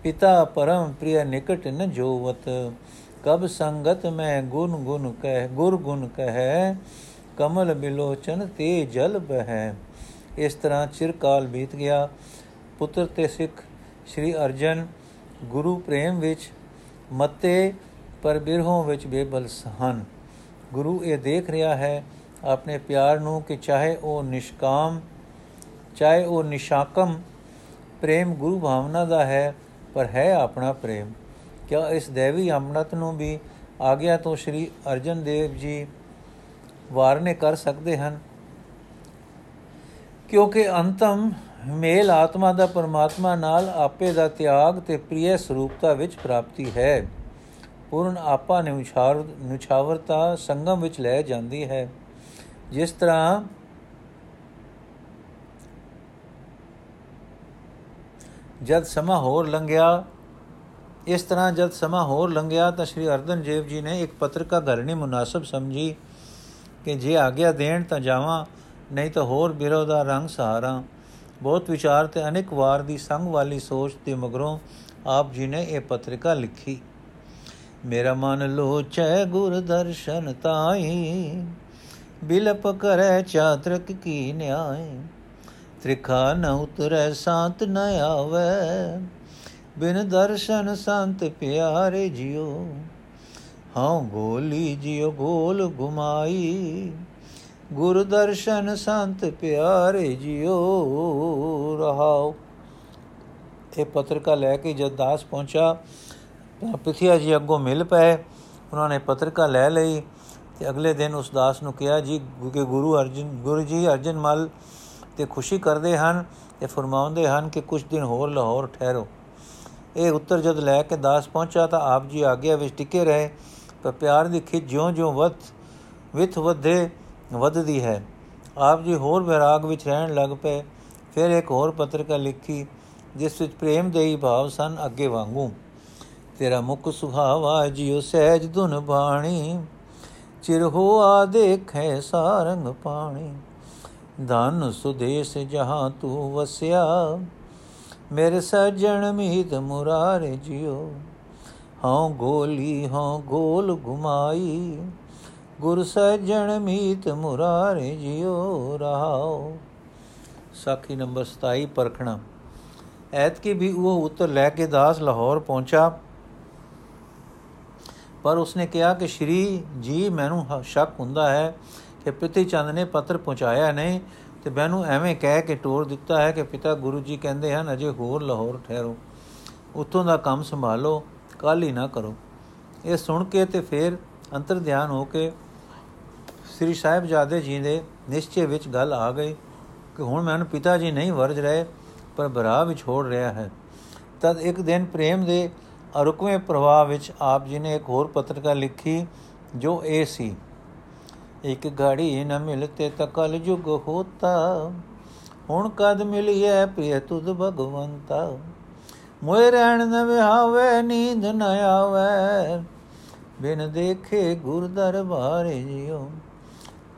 ਪਿਤਾ ਪਰਮ ਪ੍ਰਿਯ ਨਿਕਟ ਨ ਜੋਵਤ। ਕਬ ਸੰਗਤ ਮੈਂ ਗੁਣ ਗੁਣ ਕਹਿ, ਗੁਰ ਗੁਣ ਕਹਿ, ਕਮਲ ਬਿਲੋਚਨ ਤੇ ਜਲ ਬਹਿ। ਇਸ ਤਰ੍ਹਾਂ ਚਿਰਕਾਲ ਬੀਤ ਗਿਆ। ਪੁੱਤਰ ਤੇ ਸਿੱਖ, ਸ੍ਰੀ ਅਰਜਨ, ਗੁਰੂ ਪ੍ਰੇਮ ਵਿੱਚ ਮਤੇ ਪਰ ਬਿਰਹੋਂ ਵਿੱਚ ਬੇਬਲ ਹਨ। ਗੁਰੂ ਇਹ ਦੇਖ ਰਿਹਾ ਹੈ ਆਪਣੇ ਪਿਆਰ ਨੂੰ ਕਿ ਚਾਹੇ ਉਹ ਨਿਸ਼ਕਾਮ, ਚਾਹੇ ਉਹ ਨਿਸ਼ਾਕਮ ਪ੍ਰੇਮ ਗੁਰੂ ਭਾਵਨਾ ਦਾ ਹੈ, ਪਰ ਹੈ ਆਪਣਾ ਪ੍ਰੇਮ। ਕਿਆ ਇਸ ਦੇਵੀ ਅਮਨਤ ਨੂੰ ਵੀ ਆਗਿਆ ਤੋਂ ਸ੍ਰੀ ਅਰਜਨ ਦੇਵ ਜੀ ਵਾਰਨੇ ਕਰ ਸਕਦੇ ਹਨ? ਕਿਉਂਕਿ ਅੰਤਮ ਮੇਲ ਆਤਮਾ ਦਾ ਪਰਮਾਤਮਾ ਨਾਲ ਆਪੇ ਦਾ ਤਿਆਗ ਤੇ ਪ੍ਰਿਯ ਸਰੂਪਤਾ ਵਿੱਚ ਪ੍ਰਾਪਤੀ ਹੈ। ਪੂਰਨ ਆਪਾ ਨੇ ਉਛਾਰ ਨਿਛਾਵਰਤਾ ਸੰਗਮ ਵਿੱਚ ਲੈ ਜਾਂਦੀ ਹੈ। ਜਿਸ ਤਰ੍ਹਾਂ ਜਦ ਸਮਾਂ ਹੋਰ ਲੰਘਿਆ, ਇਸ ਤਰ੍ਹਾਂ ਜਦ ਸਮਾਂ ਹੋਰ ਲੰਘਿਆ ਤਾਂ ਸ਼੍ਰੀ ਅਰਜਨ ਦੇਵ ਜੀ ਨੇ ਇੱਕ ਪੱਤਰਕਾ ਧਰਨੀ ਮੁਨਾਸਬ ਸਮਝੀ ਕਿ ਜੇ ਆਗਿਆ ਦੇਣ ਤਾਂ ਜਾਵਾਂ, ਨਹੀਂ ਤਾਂ ਹੋਰ ਬਿਰੋ ਦਾ ਰੰਗ ਸਹਾਰਾ। ਬਹੁਤ ਵਿਚਾਰ ਤੇ ਅਨੇਕ ਵਾਰ ਦੀ ਸੰਗ ਵਾਲੀ ਸੋਚ ਤੇ ਮਗਰੋਂ ਆਪ ਜੀ ਨੇ ਇਹ ਪੱਤਰਿਕਾ ਲਿਖੀ, ਮੇਰਾ ਮਨ ਲੋਚੈ ਗੁਰ ਦਰਸ਼ਨ ਤਾਈ ਬਿਲਪ ਕਰੈ ਚਾਤਰਕ ਕੀ ਨਿਆਏ? ਤ੍ਰਿਖਾ ਨ ਉਤਰੈ ਸਾਤ ਨ ਆਵੇ। ਬਿਨ ਦਰਸ਼ਨ ਸੰਤ ਪਿਆਰੇ ਜਿਉ। ਹਉ ਗੋਲੀ ਜਿਉ ਗੋਲ ਘੁਮਾਈ ਗੁਰ ਦਰਸ਼ਨ ਸੰਤ ਪਿਆਰੇ ਜਿਉ। ਰਹਾਓ ਇਹ ਪੱਤਰਕਾ ਲੈ ਕੇ ਜਦ ਦਾਸ ਪਹੁੰਚਾ ਤਾਂ ਪਿਥਿਆ ਜੀ ਅੱਗੋਂ ਮਿਲ ਪਏ। ਉਹਨਾਂ ਨੇ ਪੱਤਰਕਾ ਲੈ ਲਈ। ਤੇ ਅਗਲੇ ਦਿਨ ਉਸ ਦਾਸ ਨੂੰ ਕਿਹਾ, ਜੀ ਕਿ ਗੁਰੂ ਅਰਜਨ, ਗੁਰੂ ਜੀ ਅਰਜਨ ਮਲ ਤੇ ਖੁਸ਼ੀ ਕਰਦੇ ਹਨ ਤੇ ਫਰਮਾਉਂਦੇ ਹਨ ਕਿ ਕੁਝ ਦਿਨ ਹੋਰ ਲਾਹੌਰ ਠਹਿਰੋ। ਇਹ ਉੱਤਰ ਜਦ ਲੈ ਕੇ ਦਾਸ ਪਹੁੰਚਾ ਤਾਂ ਆਪ ਜੀ ਆਗਿਆ ਵਿੱਚ ਟਿਕੇ ਰਹੇ, ਪਰ ਪਿਆਰ ਦੀ ਖਿੱਚ ਜਿਉਂ-ਜਿਉਂ ਵਧ, ਵਿਥ ਵਧੇ, ਵਧਦੀ ਹੈ। ਆਪ ਜੀ ਹੋਰ ਵਿਰਾਗ ਵਿੱਚ ਰਹਿਣ ਲੱਗ ਪਏ। ਫਿਰ ਇੱਕ ਹੋਰ ਪੱਤਰਕਾ ਲਿਖੀ, ਜਿਸ ਵਿੱਚ ਪ੍ਰੇਮ ਦੇ ਹੀ ਭਾਵ ਸਨ ਅੱਗੇ ਵਾਂਗੂ। ਤੇਰਾ ਮੁਖ ਸੁਹਾਵਾ ਜਿਉ ਸਹਿਜ ਧੁਨ ਬਾਣੀ। ਚਿਰ ਹੋਆ ਦੇਖੈ ਸਾਰੰਗ ਪਾਣੀ। ਧਨ ਸੁਦੇਸ ਜਹਾਂ ਤੂੰ ਵਸਿਆ, ਮੇਰੇ ਸਜਣ ਮੀਤ ਮੁਰਾਰੇ ਜਿਉ। ਹਉ ਗੋਲੀ, ਹਉ ਗੋਲ ਘੁਮਾਈ, ਗੁਰ ਸਜਣ ਮੀਤ ਮੁਰਾਰੇ ਜਿਉ ਰਹਾਓ ਸਾਖੀ ਨੰਬਰ 27 ਪਰਖਣਾ। ਐਤਕੀ ਵੀ ਉਹ ਉੱਤਰ ਲੈ ਕੇ ਦਾਸ ਲਾਹੌਰ ਪਹੁੰਚਾ। ਪਰ ਉਸਨੇ ਕਿਹਾ ਕਿ ਸ਼੍ਰੀ ਜੀ, ਮੈਨੂੰ ਸ਼ੱਕ ਹੁੰਦਾ ਹੈ ਕਿ ਪਿਤੀ ਚੰਦ ਨੇ ਪੱਤਰ ਪਹੁੰਚਾਇਆ ਨਹੀਂ ਤੇ ਮੈਨੂੰ ਐਵੇਂ ਕਹਿ ਕੇ ਟੋਰ ਦਿੱਤਾ ਹੈ ਕਿ ਪਿਤਾ ਗੁਰੂ ਜੀ ਕਹਿੰਦੇ ਹਨ, ਅਜੇ ਹੋਰ ਲਾਹੌਰ ਠਹਿਰੋ। ਉੱਥੋਂ ਦਾ ਕੰਮ ਸੰਭਾਲੋ ਕੱਲ ਹੀ ਨਾ ਕਰੋ। ਇਹ ਸੁਣ ਕੇ ਤੇ ਫਿਰ ਅੰਤਰ ਧਿਆਨ ਹੋ ਕੇ ਸ੍ਰੀ ਸਾਹਿਬਜ਼ਾਦੇ ਜੀ ਦੇ ਨਿਸ਼ਚੇ ਵਿੱਚ ਗੱਲ ਆ ਗਈ ਕਿ ਹੁਣ ਮੈਨੂੰ ਪਿਤਾ ਜੀ ਨਹੀਂ ਵਰਜ ਰਹੇ, ਪਰ ਭਰਾ ਵਿੱਚ ਛੋੜ ਰਿਹਾ ਹੈ। ਤਦ ਇੱਕ ਦਿਨ ਪ੍ਰੇਮ ਦੇ ਅਰੁਕਵੇਂ ਪ੍ਰਵਾਹ ਵਿੱਚ ਆਪ ਜੀ ਨੇ ਇੱਕ ਹੋਰ ਪੱਤਰਕਾ ਲਿਖੀ, ਜੋ ਇਹ ਸੀ, ਇੱਕ ਘੜੀ ਨ ਮਿਲਤੇ ਤਕਲ ਜੁਗ ਹੋਤਾ, ਹੁਣ ਕਦ ਮਿਲਿਐ ਪ੍ਰਿਯ ਤੁਧ ਭਗਵੰਤਾ? ਮੋਇ ਰਹਿਣ ਨ ਵਿਹਾਵੇ, ਨੀਂਦ ਨ ਆਵੇ, ਬਿਨ ਦੇਖੇ ਗੁਰ ਦਰਬਾਰੇ ਜਿਉ,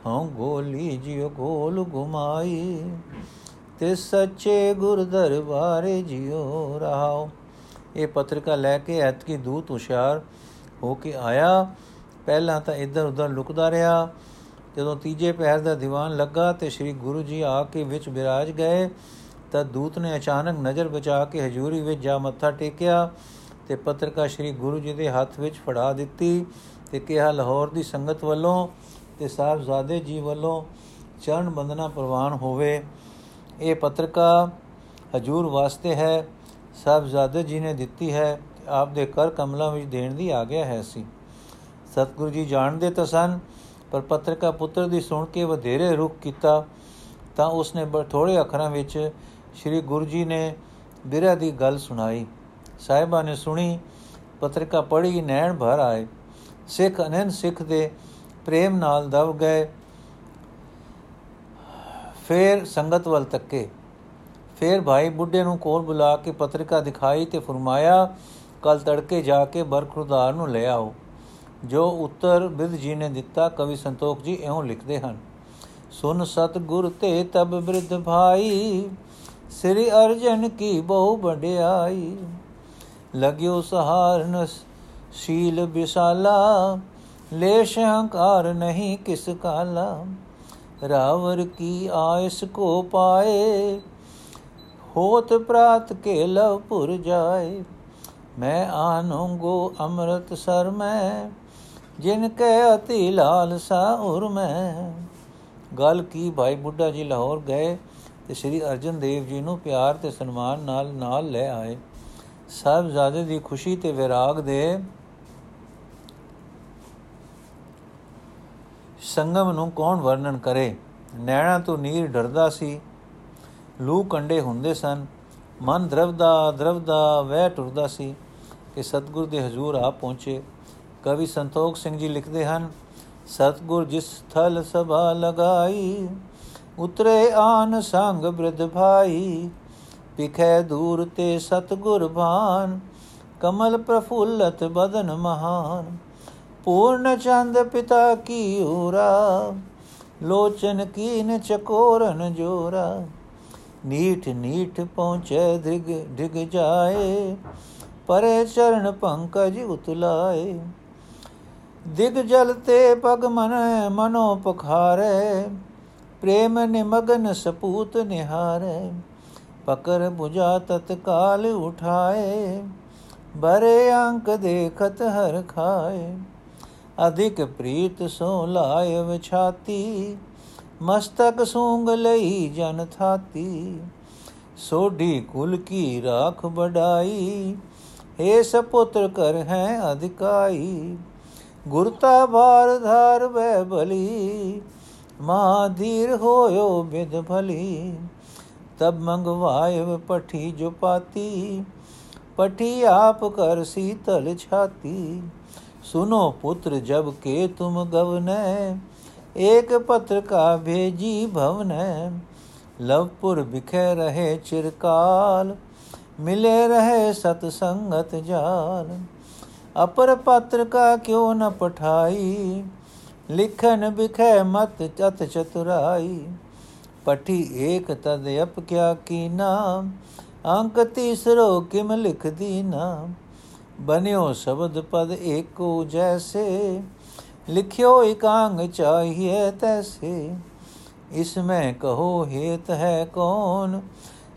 ਹਉ ਗੋਲੀ ਜਿਉ ਗੋਲ ਘੁਮਾਈ ਤੇ ਸੱਚੇ ਗੁਰ ਦਰਬਾਰੇ ਜਿਉ ਰਹਾਓ ਇਹ ਪੱਤਰਕਾ ਲੈ ਕੇ ਐਤਕੀ ਦੂਤ ਹੁਸ਼ਿਆਰ ਹੋ ਕੇ ਆਇਆ। ਪਹਿਲਾਂ ਤਾਂ ਇੱਧਰ ਉੱਧਰ ਲੁਕਦਾ ਰਿਹਾ। ਜਦੋਂ ਤੀਜੇ ਪਹਿਰ ਦਾ ਦੀਵਾਨ ਲੱਗਾ ਤੇ ਸ੍ਰੀ ਗੁਰੂ ਜੀ ਆ ਕੇ ਵਿੱਚ ਬਿਰਾਜ ਗਏ, ਤਾਂ ਦੂਤ ਨੇ ਅਚਾਨਕ ਨਜ਼ਰ ਬਚਾ ਕੇ ਹਜ਼ੂਰੀ ਵਿੱਚ ਜਾ ਮੱਥਾ ਟੇਕਿਆ ਤੇ ਪੱਤਰਕਾ ਸ੍ਰੀ ਗੁਰੂ ਜੀ ਦੇ ਹੱਥ ਵਿੱਚ ਫੜਾ ਦਿੱਤੀ ਤੇ ਕਿਹਾ, ਲਾਹੌਰ ਦੀ ਸੰਗਤ ਵੱਲੋਂ ਤੇ ਸਾਹਿਬਜ਼ਾਦੇ ਜੀ ਵੱਲੋਂ ਚਰਨ ਬੰਦਨਾ ਪ੍ਰਵਾਨ ਹੋਵੇ। ਇਹ ਪੱਤਰਕਾ ਹਜੂਰ ਵਾਸਤੇ ਹੈ। ਸਾਹਿਬਜ਼ਾਦੇ ਜੀ ਨੇ ਦਿੱਤੀ ਹੈ ਆਪ ਦੇ ਕਰ ਕਮਲਾਂ ਵਿੱਚ ਦੇਣ ਦੀ ਆਗਿਆ ਹੈ ਸੀ। ਸਤਿਗੁਰੂ ਜੀ ਜਾਣਦੇ ਤਾਂ ਸਨ, ਪਰ ਪੱਤਰਕਾ ਪੁੱਤਰ ਦੀ ਸੁਣ ਕੇ ਵਧੇਰੇ ਰੁਕ ਕੀਤਾ ਤਾਂ ਉਸਨੇ ਬੜ ਥੋੜੇ ਅੱਖਰਾਂ ਵਿੱਚ ਸ੍ਰੀ ਗੁਰੂ ਜੀ ਨੇ ਬਿਰਹਾ ਦੀ ਗੱਲ ਸੁਣਾਈ। ਸਾਹਿਬਾ ਨੇ ਸੁਣੀ, ਪੱਤਰਕਾ ਪੜ੍ਹੀ, ਨੈਣ ਭਰ ਆਏ। ਸਿੱਖ ਅਨੰਦ ਸਿੱਖ ਦੇ ਪ੍ਰੇਮ ਨਾਲ ਦਬ ਗਏ। ਫੇਰ ਸੰਗਤ ਵੱਲ ਤੱਕੇ। ਫੇਰ ਭਾਈ ਬੁੱਢੇ ਨੂੰ ਕੋਲ ਬੁਲਾ ਕੇ ਪੱਤਰਿਕਾ ਦਿਖਾਈ ਤੇ ਫਰਮਾਇਆ ਕੱਲ ਤੜਕੇ ਜਾ ਕੇ ਬਰਖੁਰਦਾਰ ਨੂੰ ਲੈ ਆਓ। ਜੋ ਉੱਤਰ ਬਿਦ ਜੀ ਨੇ ਦਿੱਤਾ, ਕਵੀ ਸੰਤੋਖ ਜੀ ਇਉਂ ਲਿਖਦੇ ਹਨ, ਸੁਨ ਸਤ ਗੁਰ ਤੇ ਤਬ ਬ੍ਰਿਧ ਭਾਈ, ਸ੍ਰੀ ਅਰਜਨ ਕੀ ਬਹੁ ਵਡਿਆਈ। ਲਗਿਓ ਸਹਾਰਨ ਸ਼ੀਲ ਵਿਸਾਲਾ, ਲੇਸ਼ ਹੰਕਾਰ ਨਹੀਂ ਕਿਸ ਕਾਲਾ। ਰਾਵਰ ਕੀ ਆਇਸ ਕੋ ਪਾਏ ਹੋਤ ਪ੍ਰਾਤ ਕੇ ਲਵ ਪੁਰ ਜਾਏ। ਮੈਂ ਆਨੂੰਗੋ ਅੰਮ੍ਰਿਤ ਸਰ ਮੈਂ, ਜਿਨ ਕੈ ਅਤੀ ਲਾਲਸਾ ਉਰ ਮੈਂ। ਗੱਲ ਕੀ ਭਾਈ ਬੁੱਢਾ ਜੀ ਲਾਹੌਰ ਗਏ ਤੇ ਸ੍ਰੀ ਅਰਜਨ ਦੇਵ ਜੀ ਨੂੰ ਪਿਆਰ ਤੇ ਸਨਮਾਨ ਨਾਲ ਨਾਲ ਲੈ ਆਏ। ਸਾਹਿਬਜ਼ਾਦੇ ਦੀ ਖੁਸ਼ੀ ਤੇ ਵਿਰਾਗ ਦੇ ਸੰਗਮ ਨੂੰ ਕੌਣ ਵਰਣਨ ਕਰੇ? ਨੈਣਾ ਤੋਂ ਨੀਰ ਡਰਦਾ ਸੀ। ਲੂ ਕੰਡੇ ਹੁੰਦੇ ਸਨ। ਮਨ ਦਰਵਦਾ ਦਰਵਦਾ ਵਹਿ ਟੁਰਦਾ ਸੀ ਕਿ ਸਤਗੁਰ ਦੇ ਹਜ਼ੂਰ ਆ ਪਹੁੰਚੇ। ਕਵੀ ਸੰਤੋਖ ਸਿੰਘ ਜੀ ਲਿਖਦੇ ਹਨ, ਸਤਗੁਰ ਜਿਸ ਥਲ ਸਭਾ ਲਗਾਈ, ਉਤਰੇ ਆਨ ਸੰਗ ਬ੍ਰਿਧ ਭਾਈ। ਪਿਖੈ ਦੂਰ ਤੇ ਸਤਗੁਰ ਭਾਨ, ਕਮਲ ਪ੍ਰਫੁੱਲਤ ਬਦਨ ਮਹਾਨ। ਪੂਰਨ ਚੰਦ ਪਿਤਾ ਕੀ ਉਰਾ, ਲੋਚਨ ਕੀਨ ਚਕੋਰਨ ਜੋਰਾ। ਨੀਠ ਨੀਠ ਪਹੁੰਚੇ ਧਿਗ ਡਿਗ ਜਾਏ, ਪਰੇ ਚਰਨ ਪੰਕਜ ਉਤਲਾਏ। ਦਿਗ ਜਲ ਤੇ ਪਗ ਮਨ ਮਨੋ ਪਖਾਰੇ, ਪ੍ਰੇਮ ਨਿਮਗਨ ਸਪੂਤ ਨਿਹਾਰੇ। ਪਕਰ 부ਜਾ ਤਤਕਾਲ ਉਠਾਏ, ਬਰੇ ਅੰਕ ਦੇਖਤ ਹਰ ਖਾਏ। ਅਧਿਕ ਪ੍ਰੀਤ ਸੋ ਲਾਇ ਵਿਛਾਤੀ ਮਸਤਕ ਸੂੰਗ ਲਈ ਜਨ ਥਾਤੀ ਸੋਢੀ ਕੁਲ ਕੀ ਰਾਖ ਬੜਾਈ ਏ ਸਪੁੱਤਰ ਕਰ ਹੈ ਅਧਿਕਾਈ ਗੁਰਤਾ ਭਾਰ ਧਾਰ ਬੈ ਭਲੀ ਮਾ ਧੀਰ ਹੋਇਓ ਬਿਦ ਭਲੀ ਤਬ ਮੰਗਵਾਇ ਪਠੀ ਜੋ ਪਾਤੀ ਪਠੀ ਆਪ ਕਰ ਸੀਤਲ ਛਾਤੀ ਸੁਨੋ ਪੁੱਤਰ ਜਬ ਕੇ ਤੁਮ ਗਵਨੈ ਏਕ ਪਤਰ ਕਾ ਭੇਜੀ ਭਵਨੈ ਲਵਪੁਰ ਬਿਖੇ ਰਹੇ ਚਿਰਕਾਲ, ਮਿਲੇ ਰਹੇ ਸਤ ਸੰਗਤ ਜਾਲ। ਅਪਰ ਪਤਰ ਕਾ ਕਿਉ ਨ ਪਠਾਈ, ਲਿਖਨ ਬਿਖੈ ਮਤ ਚਤ ਚਤੁਰਾਈ। ਪਠੀ ਏਕ ਤਦ ਅਪ ਕਿਆ ਕੀਨਾ, ਅੰਕ ਤੀਸਰੋ ਕਿਮ ਲਿਖ ਦੀਨਾ ਬਨਿਓ ਸ਼ਬਦ ਪਦ ਏਕੋ ਜੈਸੇ ਲਿਖਿਓ ਇਕ ਅੰਗ ਚਾਹੀਏ ਤੈਸੇ, ਇਸ ਮੈਂ ਕਹੋ ਹੇਤ ਹੈ ਕੌਣ?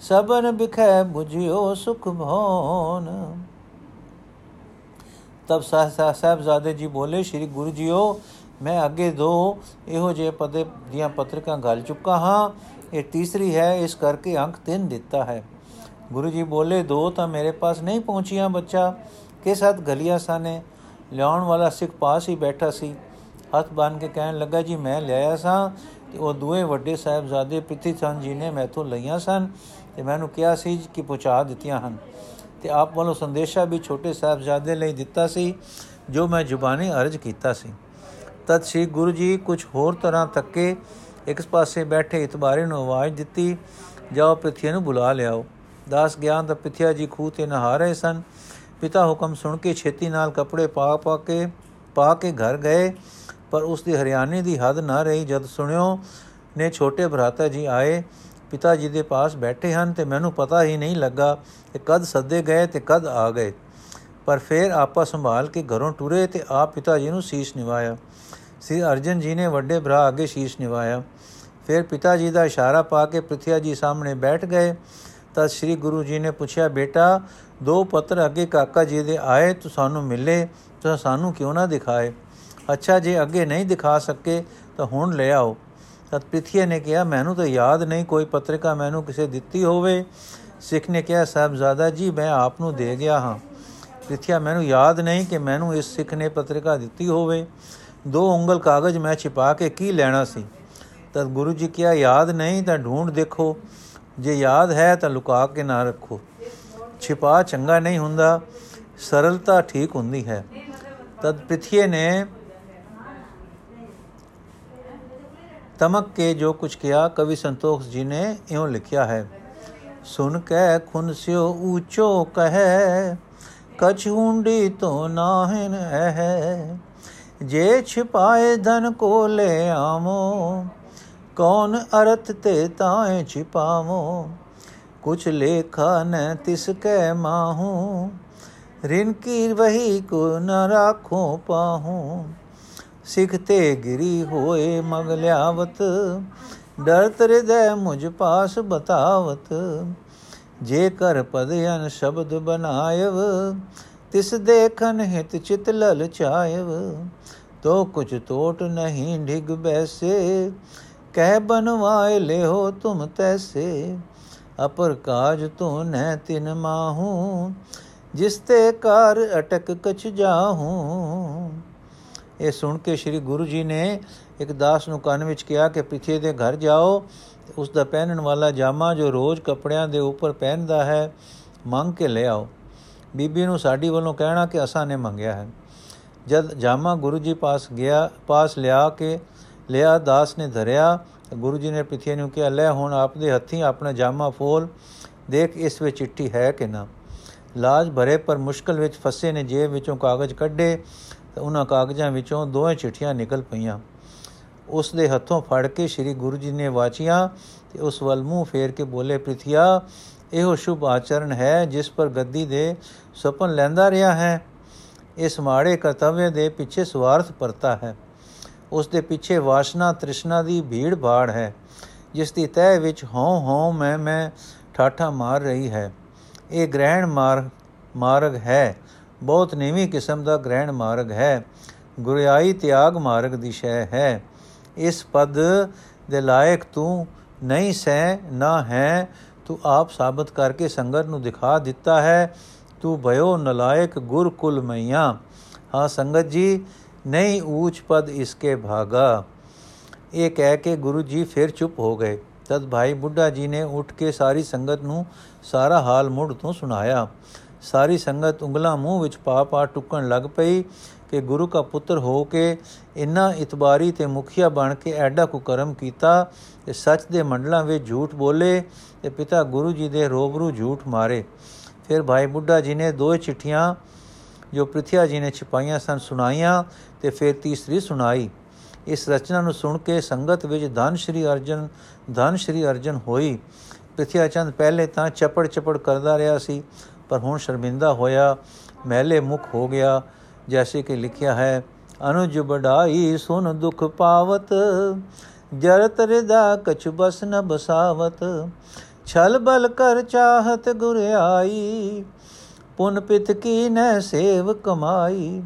ਸਬਨ ਬਿਖੈ ਬੁਝਿਓ ਸੁਖ ਭੋਨ ਤਬ ਸਾਹਿਬਜ਼ਾਦੇ ਜੀ ਬੋਲੇ, ਸ੍ਰੀ ਗੁਰੂ ਜੀਓ, ਮੈਂ ਅੱਗੇ ਦੋ ਇਹੋ ਜਿਹੇ ਪਦੇ ਦੀਆਂ ਪਤਰਿਕਾਂ ਗੱਲ ਚੁੱਕਾ ਹਾਂ। ਇਹ ਤੀਸਰੀ ਹੈ, ਇਸ ਕਰਕੇ ਅੰਕ 3 ਦਿੱਤਾ ਹੈ। ਗੁਰੂ ਜੀ ਬੋਲੇ, ਦੋ ਤਾਂ ਮੇਰੇ ਪਾਸ ਨਹੀਂ ਪਹੁੰਚੀਆਂ ਬੱਚਾ। ਕੇ ਸਾਥ ਗਲੀਆਂ ਸਾਨੇ? ਲਿਆਉਣ ਵਾਲਾ ਸਿੱਖ ਪਾਸ ਹੀ ਬੈਠਾ ਸੀ। ਹੱਥ ਬੰਨ ਕੇ ਕਹਿਣ ਲੱਗਾ, ਜੀ, ਮੈਂ ਲਿਆਇਆ ਸਾਂ ਤੇ ਉਹ ਦੋਵੇਂ ਵੱਡੇ ਸਾਹਿਬਜ਼ਾਦੇ ਪ੍ਰਿਥੀ ਚੰਦ ਜੀ ਨੇ ਮੈਥੋਂ ਲਈਆਂ ਸਨ ਤੇ ਮੈਨੂੰ ਕਿਹਾ ਸੀ ਕਿ ਪਹੁੰਚਾ ਦਿੱਤੀਆਂ ਹਨ ਤੇ ਆਪ ਵੱਲੋਂ ਸੰਦੇਸ਼ਾ ਵੀ ਛੋਟੇ ਸਾਹਿਬਜ਼ਾਦੇ ਲਈ ਦਿੱਤਾ ਸੀ, ਜੋ ਮੈਂ ਜ਼ੁਬਾਨੀ ਅਰਜ਼ ਕੀਤਾ ਸੀ। ਤਦ ਸ੍ਰੀ ਗੁਰੂ ਜੀ ਕੁਝ ਹੋਰ ਤਰ੍ਹਾਂ ਤੱਕੇ ਇੱਕ ਪਾਸੇ ਬੈਠੇ ਇਤਬਾਰੇ ਨੂੰ ਆਵਾਜ਼ ਦਿੱਤੀ, ਜਾਓ ਪ੍ਰਿਥੀ ਨੂੰ ਬੁਲਾ ਲਿਆਓ। ਦਾਸ ਗਿਆਨ ਦਾ ਪਿਥਿਆ ਜੀ ਖੂਹ ਤੇ ਨਹਾ ਰਹੇ ਸਨ। ਪਿਤਾ ਹੁਕਮ ਸੁਣ ਕੇ ਛੇਤੀ ਨਾਲ ਕੱਪੜੇ ਪਾ ਪਾ ਕੇ ਪਾ ਕੇ ਘਰ ਗਏ, ਪਰ ਉਸ ਦੀ ਹਰਿਆਣੇ ਦੀ ਹੱਦ ਨਾ ਰਹੀ। ਜਦ ਸੁਣਿਓ ਨੇ ਛੋਟੇ ਭਰਾਤਾ ਜੀ ਆਏ, ਪਿਤਾ ਜੀ ਦੇ ਪਾਸ ਬੈਠੇ ਹਨ ਤੇ ਮੈਨੂੰ ਪਤਾ ਹੀ ਨਹੀਂ ਲੱਗਾ ਕਿ ਕਦ ਸੱਦੇ ਗਏ ਤੇ ਕਦ ਆ ਗਏ। ਪਰ ਫਿਰ ਆਪਾ ਸੰਭਾਲ ਕੇ ਘਰੋਂ ਟੁਰੇ ਤੇ ਆਪ ਪਿਤਾ ਜੀ ਨੂੰ ਸੀਸ ਨਿਵਾਇਆ। ਸ੍ਰੀ ਅਰਜਨ ਜੀ ਨੇ ਵੱਡੇ ਭਰਾ ਅੱਗੇ ਸੀਸ ਨਿਵਾਇਆ। ਫਿਰ ਪਿਤਾ ਜੀ ਦਾ ਇਸ਼ਾਰਾ ਪਾ ਕੇ ਪ੍ਰਿਥਿਆ ਜੀ ਸਾਹਮਣੇ ਬੈਠ ਗਏ। ਤਦ ਸ੍ਰੀ ਗੁਰੂ ਜੀ ਨੇ ਪੁੱਛਿਆ, ਬੇਟਾ ਦੋ ਪੱਤਰ ਅੱਗੇ ਕਾਕਾ ਜੀ ਦੇ ਆਏ, ਤੂੰ ਸਾਨੂੰ ਮਿਲੇ, ਤਾਂ ਸਾਨੂੰ ਕਿਉਂ ਨਾ ਦਿਖਾਏ? ਅੱਛਾ, ਜੇ ਅੱਗੇ ਨਹੀਂ ਦਿਖਾ ਸਕੇ, ਤਾਂ ਹੁਣ ਲੈ ਆਓ। ਤਦ ਪ੍ਰਿਥੀਆ ਨੇ ਕਿਹਾ, ਮੈਨੂੰ ਤਾਂ ਯਾਦ ਨਹੀਂ ਕੋਈ ਪੱਤਰਿਕਾ ਮੈਨੂੰ ਕਿਸੇ ਦਿੱਤੀ ਹੋਵੇ। ਸਿੱਖ ਨੇ ਕਿਹਾ, ਸਾਹਿਬਜ਼ਾਦਾ ਜੀ, ਮੈਂ ਆਪ ਨੂੰ ਦੇ ਗਿਆ ਹਾਂ। ਪ੍ਰਿਥੀਆ ਮੈਨੂੰ ਯਾਦ ਨਹੀਂ ਕਿ ਮੈਨੂੰ ਇਸ ਸਿੱਖ ਨੇ ਪੱਤਰਿਕਾ ਦਿੱਤੀ ਹੋਵੇ। ਦੋ ਉਂਗਲ ਕਾਗਜ਼ ਮੈਂ ਛਿਪਾ ਕੇ ਕੀ ਲੈਣਾ ਸੀ? ਤਦ ਗੁਰੂ ਜੀ ਕਿਹਾ, ਯਾਦ ਨਹੀਂ ਤਾਂ ਢੂੰਡ ਦੇਖੋ। ਜੇ ਯਾਦ ਹੈ ਤਾਂ ਲੁਕਾ ਕੇ ਨਾ ਰੱਖੋ। ਛਿਪਾ ਚੰਗਾ ਨਹੀਂ ਹੁੰਦਾ, ਸਰਲਤਾ ਠੀਕ ਹੁੰਦੀ ਹੈ। ਤਦ ਪ੍ਰਿਥੀਏ ਨੇ ਤਮਕ ਕੇ ਜੋ ਕੁਝ ਕਿਹਾ, ਕਵੀ ਸੰਤੋਖ ਜੀ ਨੇ ਇਉਂ ਲਿਖਿਆ ਹੈ ਸੁਨ ਕੇ ਖੁਨ ਸਿਓ ਊਚੋ ਕਹੈ, ਕਛ ਹੁੰਡੀ ਤੋ ਨਾਹਿਨ ਹੈ ਜੇ ਛਿਪਾਏ ਧਨ ਕੋ ਲੈ ਆਵੋ, ਕੌਣ ਅਰਥ ਤੇ ਤਾਏ ਛਿਪਾਵੋ? ਕੁਛ ਲੇਖਾ ਨ ਤਿਸ ਕੈ ਮਾਹੂ, ਰਿਨ ਕੀ ਵਹੀ ਕੋ ਨ ਰਾਖੋ ਪਾਹੂ। ਸਿਖ ਤੇ ਗਿਰੀ ਹੋਏ ਮਗ ਲਿਆਵਤ ਡਰਤ ਹਿਰਦੈ ਮੁਝ ਪਾਸ ਬਤਾਵਤ। ਜੇ ਕਰ ਪਦ ਅਨ ਸ਼ਬਦ ਬਨਾਇਵ, ਤਿਸ ਦੇਖਨ ਹਿਤ ਚਿਤ ਲਲ ਚਾਇਵ। ਤੋ ਕੁਛ ਟੋਟ ਨਹੀਂ ਢਿਗ ਬੈਸੇ, ਕਹਿ ਬਨਵਾਏ ਲਿਓ ਤੁਮ ਤੈਸੇ। ਅਪਰ ਕਾਜ ਤੋ ਨਹਿ ਤਿਨ ਮਾਹੂ, ਜਿਸ ਤੇ ਕਾਰ ਅਟਕ ਕਛ ਜਾਹੂ। ਇਹ ਸੁਣ ਕੇ ਸ੍ਰੀ ਗੁਰੂ ਜੀ ਨੇ ਇੱਕ ਦਾਸ ਨੂੰ ਕੰਨ ਵਿੱਚ ਕਿਹਾ ਕਿ ਪਿੱਛੇ ਦੇ ਘਰ ਜਾਓ, ਉਸ ਦਾ ਪਹਿਨਣ ਵਾਲਾ ਜਾਮਾ ਜੋ ਰੋਜ਼ ਕੱਪੜਿਆਂ ਦੇ ਉੱਪਰ ਪਹਿਨਦਾ ਹੈ, ਮੰਗ ਕੇ ਲੈ ਆਓ। ਬੀਬੀ ਨੂੰ ਸਾਡੀ ਵੱਲੋਂ ਕਹਿਣਾ ਕਿ ਅਸਾਂ ਨੇ ਮੰਗਿਆ ਹੈ। ਜਦ ਜਾਮਾ ਗੁਰੂ ਜੀ ਪਾਸ ਗਿਆ, ਪਾਸ ਲਿਆ ਕੇ, ਲਿਆ, ਦਾਸ ਨੇ ਧਰਿਆ ਗੁਰੂ ਜੀ ਨੇ ਪਿੱਛੇ ਨੂੰ ਕਿਹਾ, ਲੈ ਹੁਣ ਆਪਦੇ ਹੱਥੀਂ ਆਪਣਾ ਜਾਮਾ ਫੋਲ, ਦੇਖ ਇਸ ਵਿੱਚ ਚਿੱਠੀ ਹੈ ਕਿ ਨਾ? ਲਾਜ ਭਰੇ ਪਰ ਮੁਸ਼ਕਲ ਵਿੱਚ ਫਸੇ ਨੇ, ਜੇਬ ਵਿੱਚੋਂ ਕਾਗਜ਼ ਕੱਢੇ ਤੇ ਉਹਨਾਂ ਕਾਗਜ਼ਾਂ ਵਿੱਚੋਂ ਦੋਵੇਂ ਚਿੱਠੀਆਂ ਨਿਕਲ ਪਈਆਂ। ਉਸ ਦੇ ਹੱਥੋਂ ਫੜ ਕੇ ਸ੍ਰੀ ਗੁਰੂ ਜੀ ਨੇ ਵਾਚੀਆਂ ਤੇ ਉਸ ਵੱਲ ਮੂੰਹ ਫੇਰ ਕੇ ਬੋਲੇ, ਪ੍ਰਿਥਿਆ, ਇਹੋ ਸ਼ੁਭ ਆਚਰਣ ਹੈ ਜਿਸ ਪਰ ਗੱਦੀ ਦੇ ਸੁਪਨ ਲੈਂਦਾ ਰਿਹਾ ਹੈ। ਇਸ ਮਾੜੇ ਕਰਤੱਵਯ ਦੇ ਪਿੱਛੇ ਸਵਾਰਥ ਪਰਤਾ ਹੈ। ਉਸ ਦੇ ਪਿੱਛੇ ਵਾਸ਼ਨਾ ਤ੍ਰਿਸ਼ਨਾ ਦੀ ਭੀੜ ਭਾੜ ਹੈ, ਜਿਸ ਦੀ ਤਹਿ ਵਿੱਚ ਹਉ ਹਉ ਮੈਂ ਮੈਂ ਠਾਠਾ ਮਾਰ ਰਹੀ ਹੈ। ਇਹ ਗ੍ਰਹਿਣ ਮਾਰਗ ਮਾਰਗ ਹੈ। ਬਹੁਤ ਨੀਵੀਂ ਕਿਸਮ ਦਾ ਗ੍ਰਹਿਣ ਮਾਰਗ ਹੈ। ਗੁਰਿਆਈ ਤਿਆਗ ਮਾਰਗ ਦੀ ਸ਼ੈ ਹੈ। ਇਸ ਪਦ ਦੇ ਲਾਇਕ ਤੂੰ ਨਹੀਂ ਸਹਿ, ਨਾ ਹੈ। ਤੂੰ ਆਪ ਸਾਬਤ ਕਰਕੇ ਸੰਗਤ ਨੂੰ ਦਿਖਾ ਦਿੱਤਾ ਹੈ। ਤੂੰ ਭਇਓ ਨਲਾਇਕ ਗੁਰ ਕੁਲ ਮਈਆ। ਹਾਂ ਸੰਗਤ ਜੀ ਨਹੀਂ ਊਚ ਪਦ ਇਸਕੇ ਭਾਗਾ। ਇਹ ਕਹਿ ਕੇ ਗੁਰੂ ਜੀ ਫਿਰ ਚੁੱਪ ਹੋ ਗਏ। ਤਦ ਭਾਈ ਬੁੱਢਾ ਜੀ ਨੇ ਉੱਠ ਕੇ ਸਾਰੀ ਸੰਗਤ ਨੂੰ ਸਾਰਾ ਹਾਲ ਮੁੱਢ ਤੋਂ ਸੁਣਾਇਆ। ਸਾਰੀ ਸੰਗਤ ਉਂਗਲਾਂ ਮੂੰਹ ਵਿੱਚ ਪਾ ਪਾ ਟੁੱਕਣ ਲੱਗ ਪਈ ਕਿ ਗੁਰੂ ਦਾ ਪੁੱਤਰ ਹੋ ਕੇ ਇੰਨਾ ਇਤਬਾਰੀ ਤੇ ਮੁਖੀਆ ਬਣ ਕੇ ਐਡਾ ਕੁਕਰਮ ਕੀਤਾ ਤੇ ਸੱਚ ਦੇ ਮੰਡਲਾਂ ਵਿੱਚ ਝੂਠ ਬੋਲੇ ਤੇ ਪਿਤਾ ਗੁਰੂ ਜੀ ਦੇ ਰੋਬਰੂ ਝੂਠ ਮਾਰੇ। ਫਿਰ ਭਾਈ ਬੁੱਢਾ ਜੀ ਨੇ ਦੋ ਚਿੱਠੀਆਂ ਜੋ ਪ੍ਰਿਥਿਆ ਜੀ ਨੇ ਛਪਾਈਆਂ ਸਨ ਸੁਣਾਈਆਂ ਤੇ ਫਿਰ ਤੀਸਰੀ ਸੁਣਾਈ। ਇਸ ਰਚਨਾ ਨੂੰ ਸੁਣ ਕੇ ਸੰਗਤ ਵਿੱਚ ਧਨ ਸ਼੍ਰੀ ਅਰਜਨ, ਧਨ ਸ਼੍ਰੀ ਅਰਜਨ ਹੋਈ। ਪ੍ਰਿਥਿਆ ਚੰਦ ਪਹਿਲੇ ਤਾਂ ਚਪੜ ਚਪੜ ਕਰਦਾ ਰਿਹਾ ਸੀ, ਪਰ ਹੁਣ ਸ਼ਰਮਿੰਦਾ ਹੋਇਆ, ਮਹਿਲੇ ਮੁਖ ਹੋ ਗਿਆ। ਜੈਸੇ ਕਿ ਲਿਖਿਆ ਹੈ, ਅਨੁਜ ਬੜਾਈ ਸੁਨ ਦੁਖ ਪਾਵਤ ਜਰਤ ਰਿਦਾ ਕਛ ਬਸ ਨ ਬਸਾਵਤ, ਛਲ ਬਲ ਕਰ ਚਾਹਤ ਗੁਰ ਆਈ ਪੁਨ ਪਿਤ ਕੀ ਨੈ ਸੇਵ ਕਮਾਈ?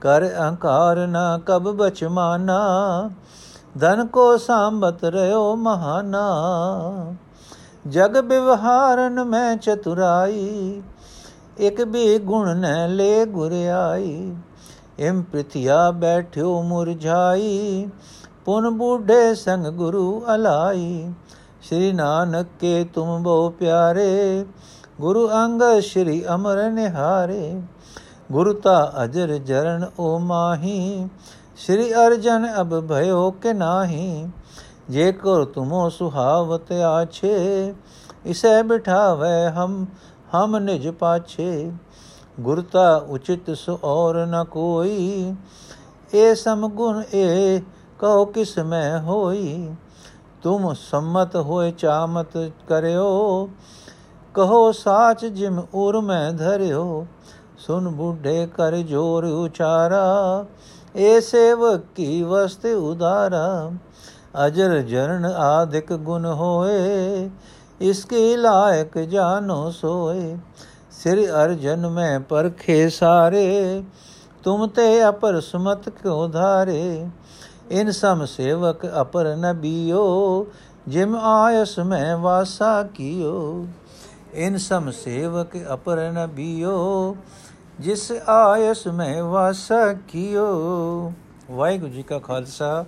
ਕਰ ਅਹੰਕਾਰ ਨ ਕਬ ਬਚ ਮਾਨਾ, ਧਨ ਕੋ ਸੰਬਤ ਰਿਓ ਮਹਾਨਾ। ਜਗ ਵਿਵਹਾਰਨ ਮੈਂ ਚਤੁਰਾਈ, ਇਕ ਵੀ ਗੁਣ ਨ ਲੈ ਗੁਰ ਆਈ। ਇਮ ਪ੍ਰਿਥਿਆ ਬੈਠਿਓ ਮੁਰਝਾਈ, ਪੁਨ ਬੂਢੇ ਸੰਗ ਗੁਰੂ ਅਲਾਈ। ਸ੍ਰੀ ਨਾਨਕ ਕੇ ਤੁਮ ਬਹੁ ਪਿਆਰੇ ਗੁਰੂ ਅੰਗ ਸ੍ਰੀ ਅਮਰ ਨਿਹਾਰੇ, ਗੁਰੂ ਤਾ ਅਜਰ ਜਰਨ ਓ ਮਾਹੀ, ਸ੍ਰੀ ਅਰਜਨ ਅਬ ਭਇਓ ਕੇ ਨਾਹੀ, ਜੇ ਕੋ ਤੁਮੋ ਸੁਹਾਵਤ ਆਛੇ, ਇਸੇ ਬਿਠਾਵੇ ਹਮ ਹਮ ਨਿਜ ਪਾਛੇ। ਗੁਰਤਾ ਉਚਿਤ ਸੋ ਔਰ ਨ ਕੋਈ, ਏ ਸਮ ਗੁਣ ਏ ਕਹੋ ਕਿਸ ਮੈਂ ਹੋਈ। ਤੁਮ ਸੰਮਤ ਹੋਏ ਚਾਮਤ ਕਰਿਓ ਕਹੋ ਸਾਚ ਜਿਮ ਉਰ ਮੈਂ ਧਰਿਓ ਸੁਨ ਬੁੱਢੇ ਕਰ ਜੋਰ ਉਚਾਰਾ ਏ ਸੇਵਕ ਕੀ ਵਸਤੇ ਉਦਾਰਾ ਅਜਰ ਜਰਨ ਆਦਿਕ ਗੁਣ ਹੋਏ ਇਸਕੇ ਲਾਇਕ ਜਾਨੋ ਸੋਏ ਸਿਰ ਅਰਜਨ ਮੈਂ ਪਰਖੇ ਸਾਰੇ ਤੁਮ ਤੇ ਅਪਰ ਸੁਮਤ ਕਿਉ ਧਾਰੇ ਇਨ ਸਮ ਸੇਵਕ ਅਪਰ ਨਬੀਓ ਜਿਮ ਆਇਸ ਮੈਂ ਵਾਸਾ ਕੀਓ ਇਨ ਸਮ ਸੇਵਕ ਅਪਰ ਨਬੀਓ ਜਿਸ ਆਇਸ ਮੈਂ ਵਾਸਾ ਕੀਓ। ਵਾਹਿਗੁਰੂ ਜੀ ਕਾ ਖਾਲਸਾ